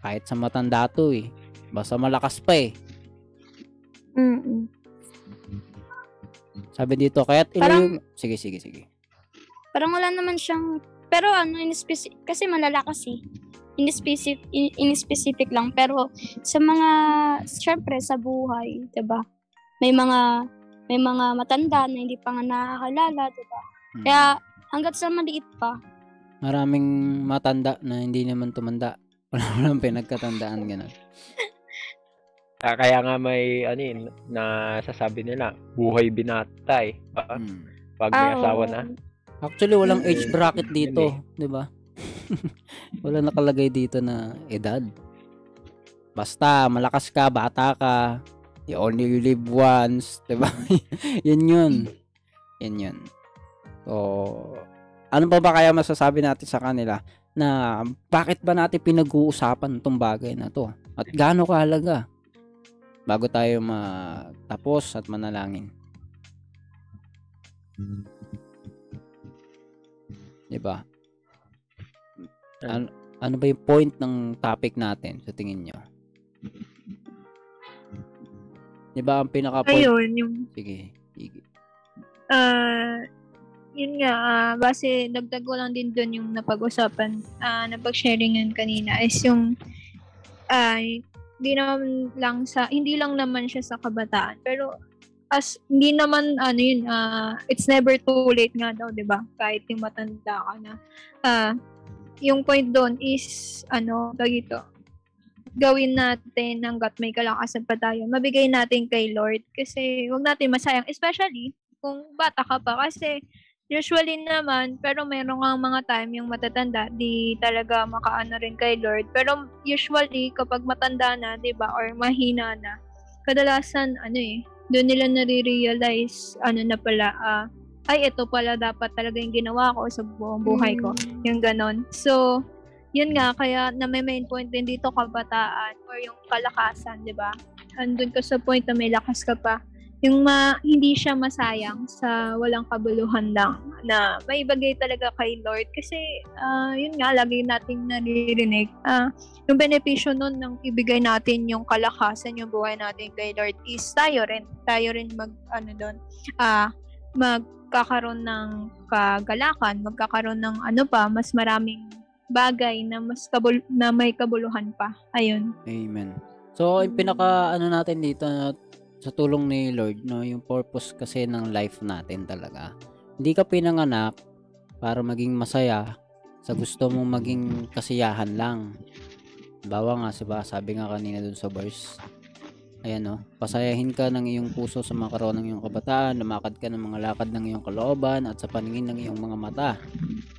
Kahit sa matanda to eh. Basta malakas pa eh. mm, Sabi dito, kaya't Parang- ilayo... Sige, sige, sige. Parang wala naman siyang, pero ano, in specific, kasi malalakas eh. In specific, in, in specific lang. Pero sa mga, syempre sa buhay, 'di ba May mga, may mga matanda na hindi pa nga nakakalala, 'di ba Hmm. Kaya hanggat sa maliit pa, Maraming matanda na hindi naman tumanda. Wala walang pinagkatandaan ganun. Ah, Kaya nga may ano yun, na sasabi nila, buhay binata eh. Hmm. Pag may ah, asawa na. Actually, walang Mm. age bracket dito, 'di ba? Wala nakalagay dito na edad. Basta malakas ka, bata ka, you only live once, 'di ba? yun yun. Yan yun. So, ano pa ba kaya masasabi natin sa kanila na bakit ba natin pinag-uusapan itong bagay na to? At gaano kahalaga? Bago tayo matapos at manalangin. Di ba? Ano, ano ba yung point ng topic natin sa tingin nyo? Di ba ang pinaka-point? Ayun, yung, Sige, sige. ah, yun nga, ah, base, dagdag ko lang din doon yung napag-usapan, ah, napag-sharingan kanina, is yung, ah, hindi naman lang sa, hindi lang naman siya sa kabataan, pero, as, hindi naman, ano yun, ah, it's never too late nga daw, di ba? Kahit yung matanda ka na. Ah, yung point doon is, ano, dito, gawin natin hanggat may kalakasan pa tayo. Mabigay natin kay Lord kasi wag natin masayang. Especially kung bata ka pa kasi usually naman, pero meron nga mga time yung matatanda, di talaga makaano rin kay Lord. Pero usually, kapag matanda na, di ba, or mahina na, kadalasan, ano eh, doon nila nare-realize, ano na pala, ah, ay, ito pala dapat talaga yung ginawa ko sa buong buhay ko. Yung ganon. So, yun nga, kaya na may main point din dito kabataan or yung kalakasan, di ba? Andun ka sa point na may lakas ka pa. Yung ma, hindi siya masayang sa walang kabuluhan lang na may ibagay talaga kay Lord. Kasi, ah, yun nga, lagi nating naririnig. Ah, yung benepisyo nun ng ibigay natin yung kalakasan, yung buhay natin kay Lord is tayo rin. Tayo rin mag, ano doon, ah, magkakaroon ng kagalakan, magkakaroon ng ano pa, mas maraming bagay na mas kabul na may kabuluhan pa. Ayun. Amen. So, yung pinaka ano natin dito no, sa tulong ni Lord, no, yung purpose kasi ng life natin talaga. Hindi ka pinanganak para maging masaya sa gusto mong maging kasiyahan lang. Bawa nga, diba, sabi nga kanina dun sa verse, ayan no, pasayahin ka ng iyong puso sa mga karoon ng iyong kabataan, lumakad ka ng mga lakad ng iyong kalooban at sa paningin ng iyong mga mata.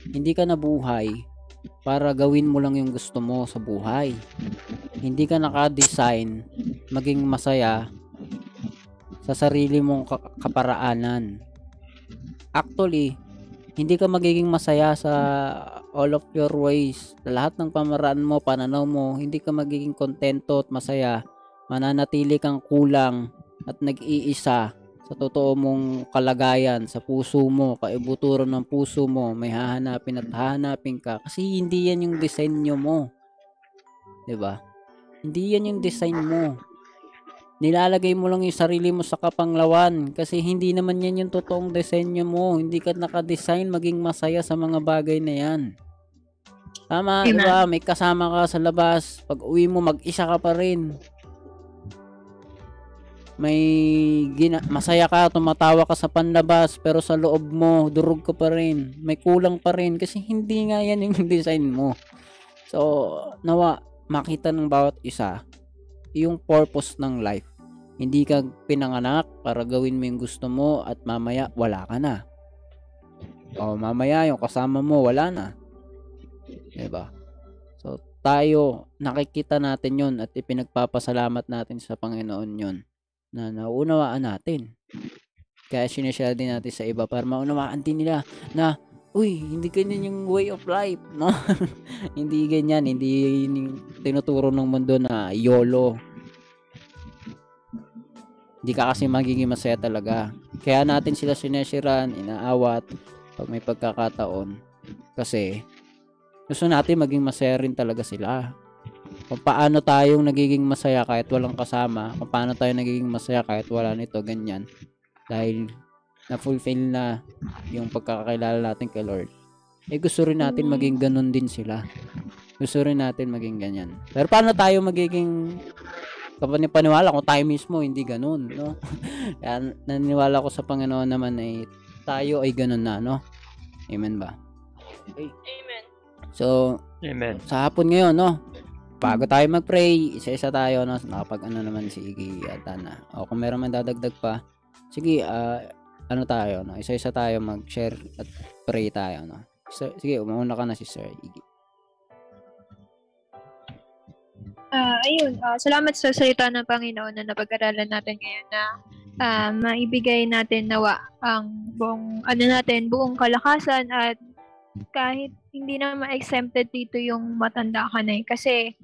Hindi ka nabuhay para gawin mo lang yung gusto mo sa buhay. Hindi ka naka-design maging masaya sa sarili mong ka- kaparaanan. Actually, hindi ka magiging masaya sa all of your ways. Sa lahat ng pamaraan mo, pananaw mo, hindi ka magiging kontento at masaya mananatili kang kulang at nag-iisa sa totoo mong kalagayan, sa puso mo, kaibuturan ng puso mo, may hahanapin at hahanapin ka. Kasi hindi yan yung disenyo mo. ba? Hindi yan yung design mo. Nilalagay mo lang yung sarili mo sa kapanglawan kasi hindi naman yan yung totoong disenyo mo. Hindi ka naka-design maging masaya sa mga bagay na yan. Tama, di ba? May kasama ka sa labas. Pag uwi mo, mag-isa ka pa rin may gina- masaya ka, tumatawa ka sa panlabas, pero sa loob mo, durog ka pa rin. May kulang pa rin kasi hindi nga yan yung design mo. So, nawa, makita ng bawat isa yung purpose ng life. Hindi ka pinanganak para gawin mo yung gusto mo at mamaya wala ka na. O mamaya yung kasama mo wala na. 'Di ba? So tayo nakikita natin 'yon at ipinagpapasalamat natin sa Panginoon 'yon na naunawaan natin. Kaya sinishare din natin sa iba para maunawaan din nila na uy, hindi ganyan yung way of life, no? hindi ganyan, hindi tinuturo ng mundo na YOLO. Hindi ka kasi magiging masaya talaga. Kaya natin sila sineshiran, inaawat pag may pagkakataon. Kasi gusto natin maging masaya rin talaga sila kung paano tayong nagiging masaya kahit walang kasama, kung paano tayo nagiging masaya kahit wala nito, ganyan. Dahil na-fulfill na yung pagkakakilala natin kay Lord. Eh gusto rin natin maging ganun din sila. Gusto rin natin maging ganyan. Pero paano tayo magiging kapag paniwala kung tayo mismo hindi ganun, no? Kaya naniniwala ko sa Panginoon naman ay tayo ay ganun na, no? Amen ba? Amen. So, Amen. sa hapon ngayon, no? Bago tayo mag-pray, isa-isa tayo, no? Nakapag ano naman si Iggy at Ana. O kung meron man dadagdag pa, sige, ah, ano tayo, no? Isa-isa tayo mag-share at pray tayo, no? So, sige, umuuna ka na si Sir Iggy. Ah, ayun, ah, salamat sa salita ng Panginoon na napag-aralan natin ngayon na ah, maibigay natin nawa ang buong ano natin, buong kalakasan at kahit hindi na ma-exempted dito yung matanda ka na eh. Kasi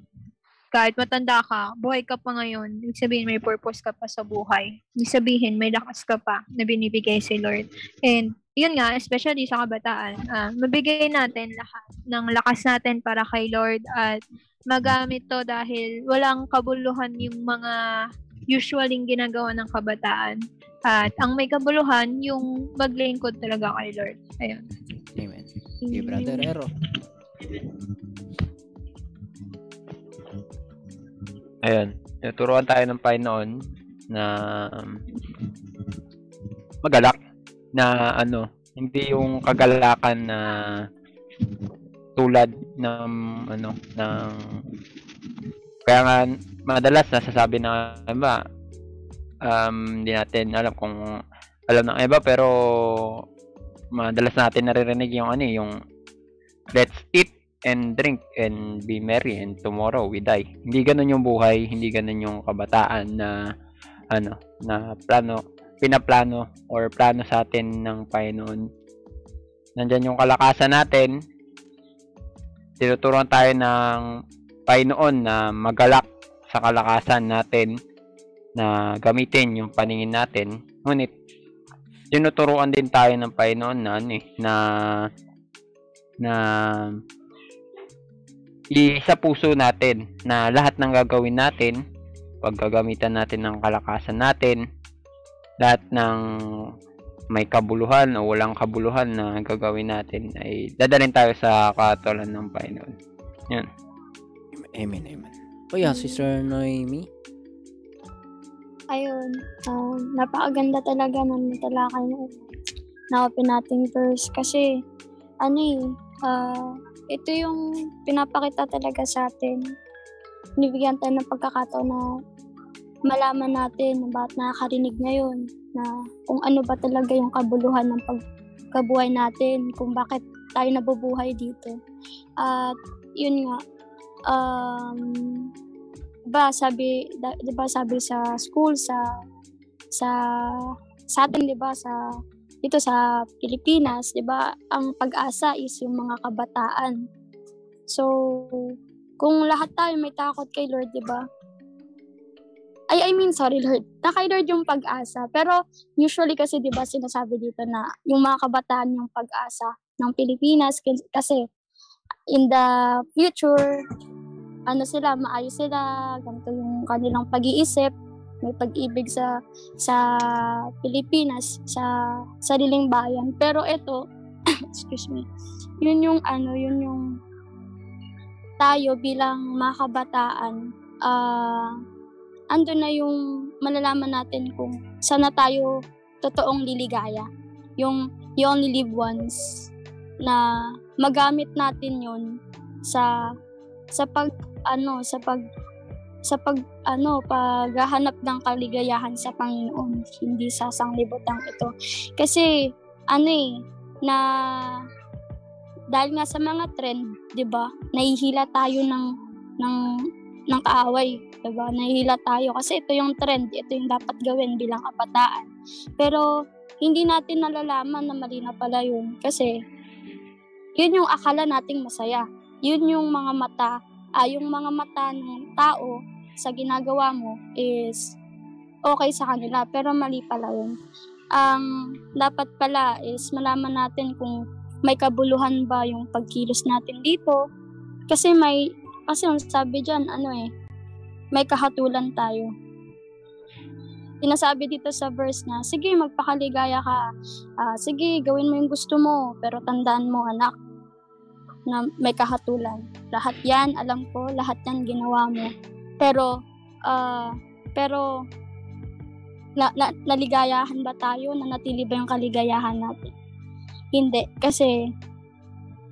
kahit matanda ka, buhay ka pa ngayon, ibig sabihin may purpose ka pa sa buhay. Ibig sabihin may lakas ka pa na binibigay si Lord. And yun nga, especially sa kabataan, ah, mabigay natin lahat ng lakas natin para kay Lord at magamit to dahil walang kabuluhan yung mga usually ginagawa ng kabataan. At ang may kabuluhan, yung maglingkod talaga kay Lord. Ayun. Amen. Sige, Brother Ero. Ayun. Tuturuan tayo ng Panginoon na um, magalak na ano, hindi yung kagalakan na tulad ng ano ng kaya nga madalas nasasabi na iba um hindi natin alam kung alam ng iba pero madalas natin naririnig yung ano eh, yung let's eat and drink and be merry and tomorrow we die. Hindi ganun yung buhay, hindi ganun yung kabataan na ano, na plano, pinaplano or plano sa atin ng Panginoon. Nandyan yung kalakasan natin. Tinuturuan tayo ng Panginoon na magalak sa kalakasan natin na gamitin yung paningin natin. Ngunit, tinuturuan din tayo ng Panginoon na ano eh, na na isa puso natin na lahat ng gagawin natin, pag gagamitan natin ng kalakasan natin, lahat ng may kabuluhan o walang kabuluhan na gagawin natin ay dadalhin tayo sa katulad ng Panginoon. Yan. Amen, amen. O yan, Sister Noemi. Ayun, um, napakaganda talaga ng talakay na na-open nating verse kasi ano eh, ah, ito yung pinapakita talaga sa atin. Binibigyan tayo ng pagkakataon na malaman natin na bakit nakakarinig ngayon na kung ano ba talaga yung kabuluhan ng pagkabuhay natin, kung bakit tayo nabubuhay dito. At yun nga, um, ba sabi, da, 'di ba sabi sa school sa sa sa atin 'di ba sa dito sa Pilipinas, 'di ba, ang pag-asa is yung mga kabataan. So, kung lahat tayo may takot kay Lord, 'di ba? Ay, I mean, sorry Lord, na kay Lord yung pag-asa. Pero usually kasi, di ba, sinasabi dito na yung mga kabataan yung pag-asa ng Pilipinas kasi in the future, ano sila, maayos sila, ganito yung kanilang pag-iisip, may pag-ibig sa sa Pilipinas, sa sariling bayan. Pero ito, excuse me, yun yung ano, yun yung tayo bilang mga kabataan, ah, ando na yung malalaman natin kung saan na tayo totoong liligaya. Yung you only live once na magamit natin yun sa sa pag ano sa pag sa pag ano paghahanap ng kaligayahan sa Panginoon hindi sa sanglibutan ito kasi ano eh na dahil nga sa mga trend 'di ba nahihila tayo ng ng ng kaaway 'di ba nahihila tayo kasi ito yung trend ito yung dapat gawin bilang kabataan. Pero hindi natin nalalaman na mali na pala yun kasi yun yung akala nating masaya. Yun yung mga mata ah, yung mga mata ng tao sa ginagawa mo is okay sa kanila pero mali pala yun. Ang dapat pala is malaman natin kung may kabuluhan ba yung pagkilos natin dito kasi may kasi ang sabi diyan ano eh may kahatulan tayo. Sinasabi dito sa verse na sige magpakaligaya ka. Ah, sige gawin mo yung gusto mo pero tandaan mo anak na may kahatulan. Lahat yan alam ko lahat yan ginawa mo. Pero ah pero na, na, naligayahan ba tayo? Nanatili ba yung kaligayahan natin? Hindi kasi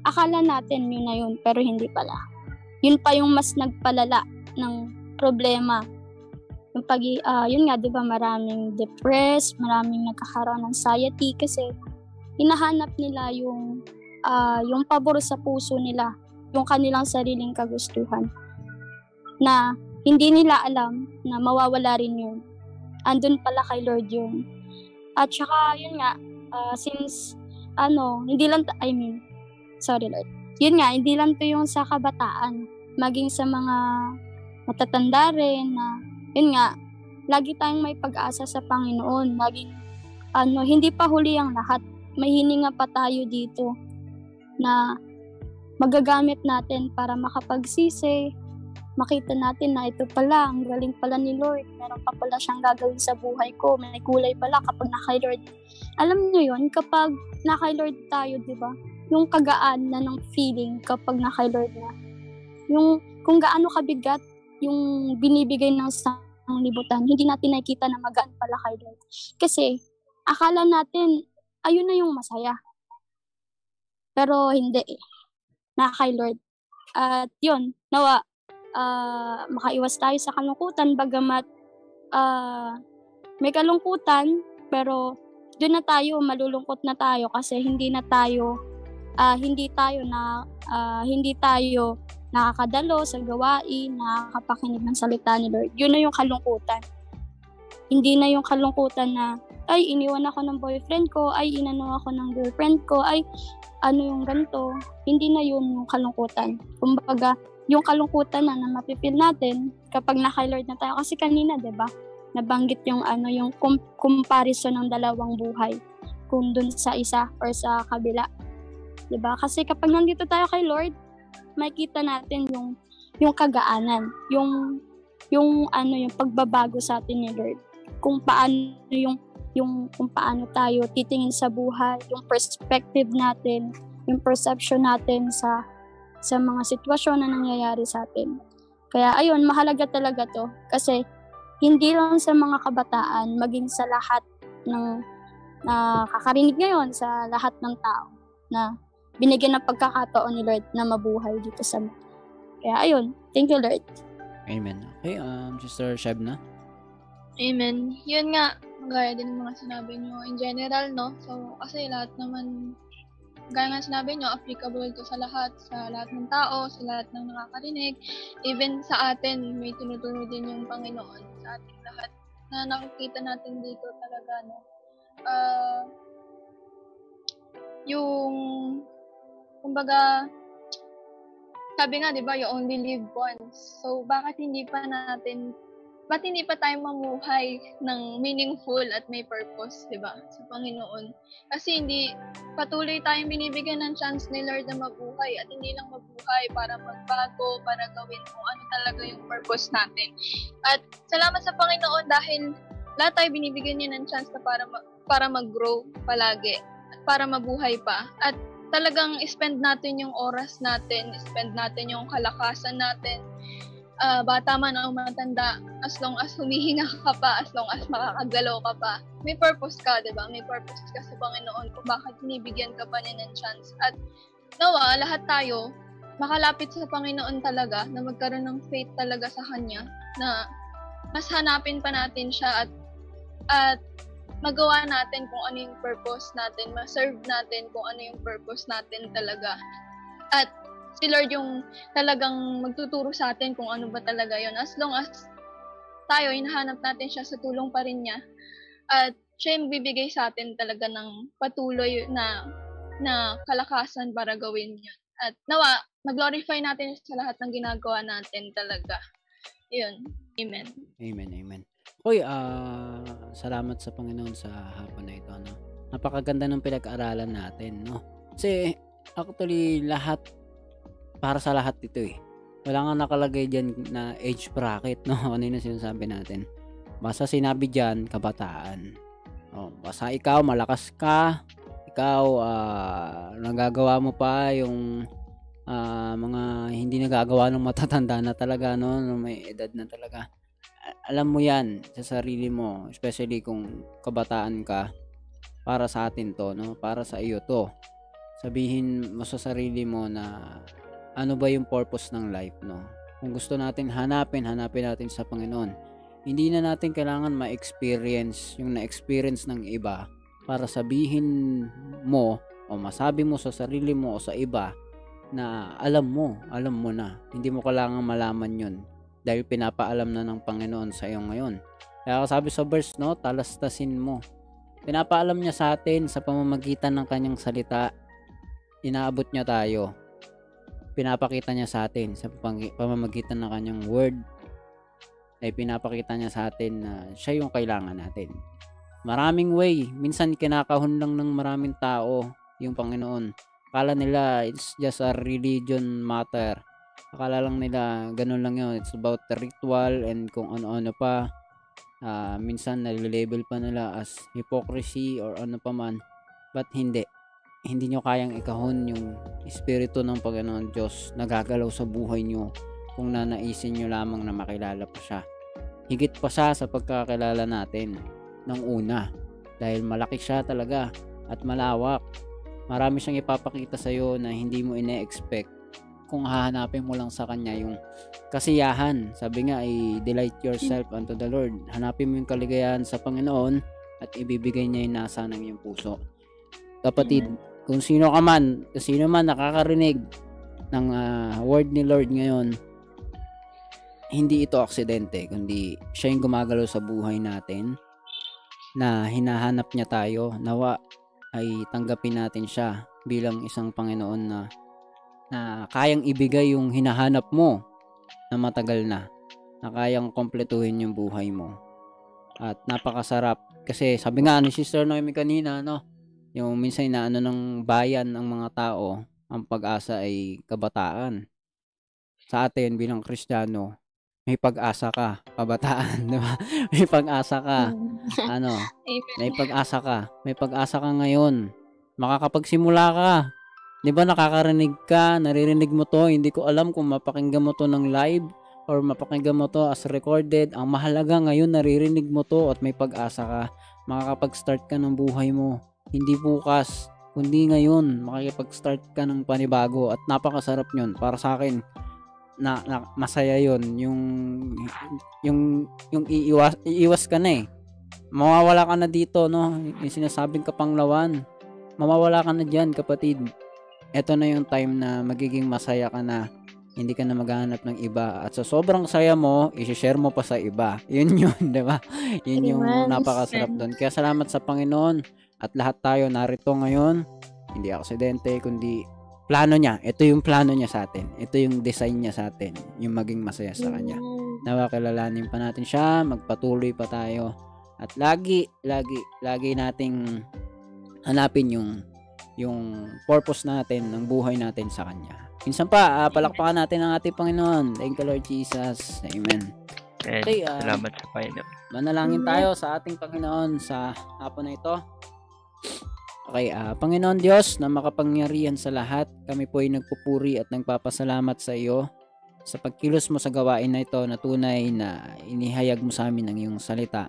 akala natin yun na yun pero hindi pala yun pa yung mas nagpalala ng problema. Yung pag ah, yun nga 'di ba maraming depressed maraming nagkakaroon ng anxiety kasi hinahanap nila yung ah, yung pabor sa puso nila yung kanilang sariling kagustuhan na hindi nila alam na mawawala rin yun. Andun pala kay Lord yun. At saka yun nga ah, since ano hindi lang I mean sorry Lord yun nga hindi lang to yung sa kabataan maging sa mga matatanda rin na yun nga, lagi tayong may pag-asa sa Panginoon. Laging, ano, hindi pa huli ang lahat. May hininga pa tayo dito na magagamit natin para makapagsisi, makita natin na ito pala, ang galing pala ni Lord. Meron pa pala siyang gagawin sa buhay ko. May kulay pala kapag na kay Lord. Alam niyo yun, kapag na kay Lord tayo, di ba? Yung kagaan na ng feeling kapag na kay Lord na. Yung kung gaano kabigat yung binibigay ng sanglibutan, hindi natin nakikita na magaan pala kay Lord. Kasi, akala natin, ayun na yung masaya. Pero hindi eh. Na kay Lord. At yun, nawa, ah, makaiwas tayo sa kalungkutan, bagamat ah, may kalungkutan, pero doon na tayo, malulungkot na tayo kasi hindi na tayo, ah, hindi tayo na, ah, hindi tayo nakakadalo sa gawain, nakakapakinig ng salita ni Lord. Yun na yung kalungkutan. Hindi na yung kalungkutan na, ay, iniwan ako ng boyfriend ko, ay, inano ako ng girlfriend ko, ay, ano yung ganito. Hindi na yun yung kalungkutan. Kumbaga, yung kalungkutan na na mapipil natin kapag naka Lord na tayo. Kasi kanina, di ba nabanggit yung ano yung com- comparison ng dalawang buhay kung dun sa isa or sa kabila. 'Di ba? Kasi kapag nandito tayo kay Lord, makikita natin yung yung kagaanan, yung yung ano yung pagbabago sa atin ni Lord. Kung paano yung yung kung paano tayo titingin sa buhay, yung perspective natin, yung perception natin sa sa mga sitwasyon na nangyayari sa atin. Kaya ayun, mahalaga talaga to kasi hindi lang sa mga kabataan, maging sa lahat ng na kakarinig ngayon sa lahat ng tao na binigyan ng pagkakataon ni Lord na mabuhay dito sa mundo. Kaya ayun, thank you Lord. Amen. Okay, um, Sister Shabna. Amen. Yun nga, gaya din ng mga sinabi nyo in general, no? So, kasi lahat naman, gaya nga sinabi nyo, applicable to sa lahat, sa lahat ng tao, sa lahat ng nakakarinig. Even sa atin, may tinuturo din yung Panginoon sa ating lahat na nakikita natin dito talaga, no? Ah, yung, kumbaga, sabi nga, di ba, you only live once. So, bakit hindi pa natin ba't hindi pa tayo mamuhay ng meaningful at may purpose, di ba, sa Panginoon? Kasi hindi, patuloy tayong binibigyan ng chance ni Lord na mabuhay at hindi lang mabuhay para magbago, para gawin kung ano talaga yung purpose natin. At salamat sa Panginoon dahil lahat tayo binibigyan niya ng chance na para, para mag-grow palagi at para mabuhay pa. At talagang spend natin yung oras natin, spend natin yung kalakasan natin, uh, bata man o matanda, as long as humihinga ka pa, as long as makakagalaw ka pa, may purpose ka, di ba? May purpose ka sa Panginoon kung bakit binibigyan ka pa niya ng chance. At nawa, lahat tayo, makalapit sa Panginoon talaga, na magkaroon ng faith talaga sa Kanya, na mas hanapin pa natin siya at at magawa natin kung ano yung purpose natin, ma-serve natin kung ano yung purpose natin talaga. At si Lord yung talagang magtuturo sa atin kung ano ba talaga yon As long as tayo, hinahanap natin siya sa tulong pa rin niya. At siya yung bibigay sa atin talaga ng patuloy na na kalakasan para gawin yun. At nawa, mag-glorify natin sa lahat ng ginagawa natin talaga. Yun. Amen. Amen, amen. Hoy, uh, salamat sa Panginoon sa hapon na ito. No? Napakaganda ng pinag-aralan natin. No? Kasi actually lahat para sa lahat ito eh. Wala nga nakalagay dyan na age bracket, no? Ano yung sinasabi natin. Basta sinabi dyan, kabataan. Oh, basta ikaw, malakas ka. Ikaw, uh, nagagawa mo pa yung uh, mga hindi nagagawa ng matatanda na talaga, no may edad na talaga. Alam mo yan sa sarili mo, especially kung kabataan ka, para sa atin to, no? Para sa iyo to. Sabihin mo sa sarili mo na ano ba yung purpose ng life, no? Kung gusto natin hanapin, hanapin natin sa Panginoon. Hindi na natin kailangan ma-experience yung na-experience ng iba para sabihin mo o masabi mo sa sarili mo o sa iba na alam mo, alam mo na. Hindi mo kailangan malaman yun dahil pinapaalam na ng Panginoon sa iyo ngayon. Kaya sabi sa verse, no, talastasin mo. Pinapaalam niya sa atin sa pamamagitan ng kanyang salita. Inaabot niya tayo pinapakita niya sa atin sa pamamagitan ng kanyang word ay pinapakita niya sa atin na siya yung kailangan natin. Maraming way, minsan kinakahon lang ng maraming tao yung Panginoon. Akala nila it's just a religion matter. Akala lang nila ganun lang yun. It's about the ritual and kung ano-ano pa. Uh, minsan nalilabel pa nila as hypocrisy or ano pa man. But hindi hindi nyo kayang ikahon yung espiritu ng Panginoon Diyos na gagalaw sa buhay nyo kung nanaisin nyo lamang na makilala pa siya. Higit pa siya sa pagkakilala natin ng una dahil malaki siya talaga at malawak. Marami siyang ipapakita sa iyo na hindi mo ine-expect kung hahanapin mo lang sa kanya yung kasiyahan. Sabi nga, i-delight yourself unto the Lord. Hanapin mo yung kaligayahan sa Panginoon at ibibigay niya yung nasa ng iyong puso. Kapatid, kung sino ka man, kung sino man nakakarinig ng uh, word ni Lord ngayon, hindi ito aksidente, kundi siya yung gumagalaw sa buhay natin na hinahanap niya tayo. Nawa ay tanggapin natin siya bilang isang Panginoon na na kayang ibigay yung hinahanap mo na matagal na na kayang kompletuhin yung buhay mo. At napakasarap kasi sabi nga ni Sister Noemi kanina no, yung minsan na ano ng bayan ng mga tao, ang pag-asa ay kabataan. Sa atin bilang Kristiyano, may pag-asa ka, kabataan, di ba? May pag-asa ka. ano? May pag-asa ka. May pag-asa ka ngayon. Makakapagsimula ka. 'Di ba nakakarinig ka, naririnig mo 'to, hindi ko alam kung mapakinggan mo 'to ng live or mapakinggan mo 'to as recorded. Ang mahalaga ngayon naririnig mo 'to at may pag-asa ka. Makakapag-start ka ng buhay mo. Hindi bukas, kundi ngayon. Makikipag-start ka ng panibago at napakasarap yun. Para sa akin na, na masaya yon yung yung yung iiwas iiwas ka na eh. Mawawala ka na dito no? Yung sinasabing kapanglawan. Mawawala ka na diyan kapatid eto na yung time na magiging masaya ka na hindi ka na maghahanap ng iba at sa sobrang saya mo i-share mo pa sa iba yun yun di ba yun yung napakasarap doon kaya salamat sa Panginoon at lahat tayo narito ngayon, hindi aksidente, kundi plano niya. Ito yung plano niya sa atin. Ito yung design niya sa atin. Yung maging masaya sa Kanya. Nawa kilalanin pa natin siya, magpatuloy pa tayo. At lagi, lagi, lagi nating hanapin yung yung purpose natin ng buhay natin sa Kanya. Minsan pa, ah, palakpakan natin ang ating Panginoon. Thank you, Lord Jesus. Amen. And Okay, ah, salamat sa Panginoon. Manalangin tayo sa ating Panginoon sa hapon na ito. Okay, ah, Panginoon Diyos na makapangyarihan sa lahat, kami po ay nagpupuri at nagpapasalamat sa iyo sa pagkilos mo sa gawain na ito na tunay na inihayag mo sa amin ang iyong salita.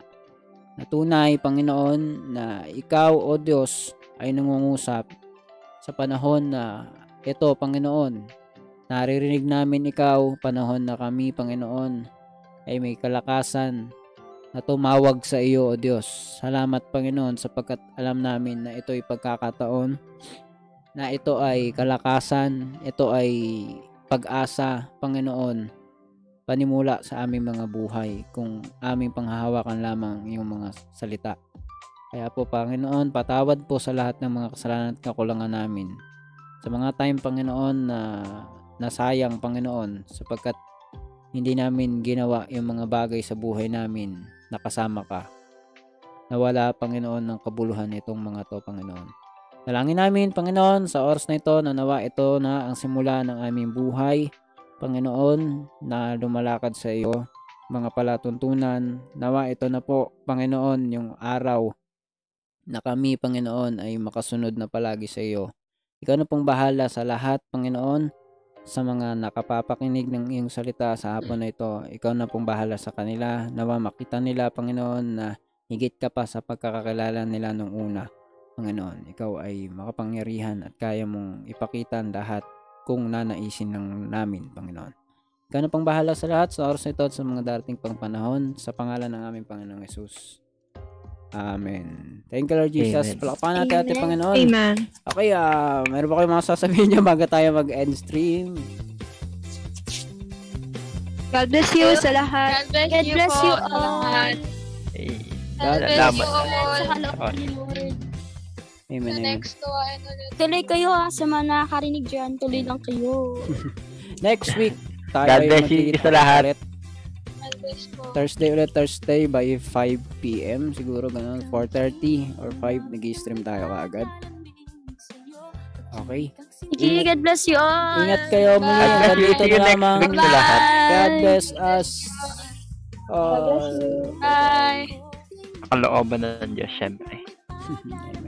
Na tunay, Panginoon, na ikaw, O Diyos, ay nangungusap sa panahon na ito, Panginoon. Naririnig namin ikaw, panahon na kami, Panginoon, ay may kalakasan na tumawag sa iyo, O Diyos. Salamat, Panginoon, sapagkat alam namin na ito ay pagkakataon, na ito ay kalakasan, ito ay pag-asa, Panginoon, panimula sa aming mga buhay kung aming panghahawakan lamang yung mga salita. Kaya po, Panginoon, patawad po sa lahat ng mga kasalanan at kakulangan namin. Sa mga time, Panginoon, na nasayang, Panginoon, sapagkat hindi namin ginawa yung mga bagay sa buhay namin na kasama ka. Nawala, Panginoon, ng kabuluhan itong mga to, Panginoon. Dalangin namin, Panginoon, sa oras na ito na nawa ito na ang simula ng aming buhay. Panginoon, na lumalakad sa iyo, mga palatuntunan. Nawa ito na po, Panginoon, yung araw na kami, Panginoon, ay makasunod na palagi sa iyo. Ikaw na pong bahala sa lahat, Panginoon, sa mga nakapapakinig ng iyong salita sa hapon na ito. Ikaw na pong bahala sa kanila. Nawa makita nila, Panginoon, na higit ka pa sa pagkakakilala nila nung una. Panginoon, ikaw ay makapangyarihan at kaya mong ipakita ang lahat kung nanaisin ng namin, Panginoon. Ikaw na pang bahala sa lahat sa oras na ito at sa mga darating pang panahon sa pangalan ng aming Panginoong Yesus. Amen. Thank you, Lord Jesus. Amen. Palakpakan natin ating Amen. Panginoon. Amen. Okay, ah, meron ba kayong mga sasabihin niya bago tayo mag-end stream? God bless you sa lahat. God bless, God you bless po you all. lahat. God bless you all. Sa kalooban Salamat. ni Lord. Amen, Sa amen. next tuwain ulit. Tuloy kayo ha, sa mga nakakarinig dyan, tuloy lang kayo. Next week, tayo God ay bless you sa lahat. ulit. Thursday ulit, Thursday by 5 p.m. Siguro ganun, 4.30 or 5, nag-stream tayo kaagad. Okay. Sige, God bless you all. Ingat kayo muli. Bye. Hanggang dito na next lamang. lahat. God bless us. all. Bye. Kalooban ng Diyos, syempre. Amen.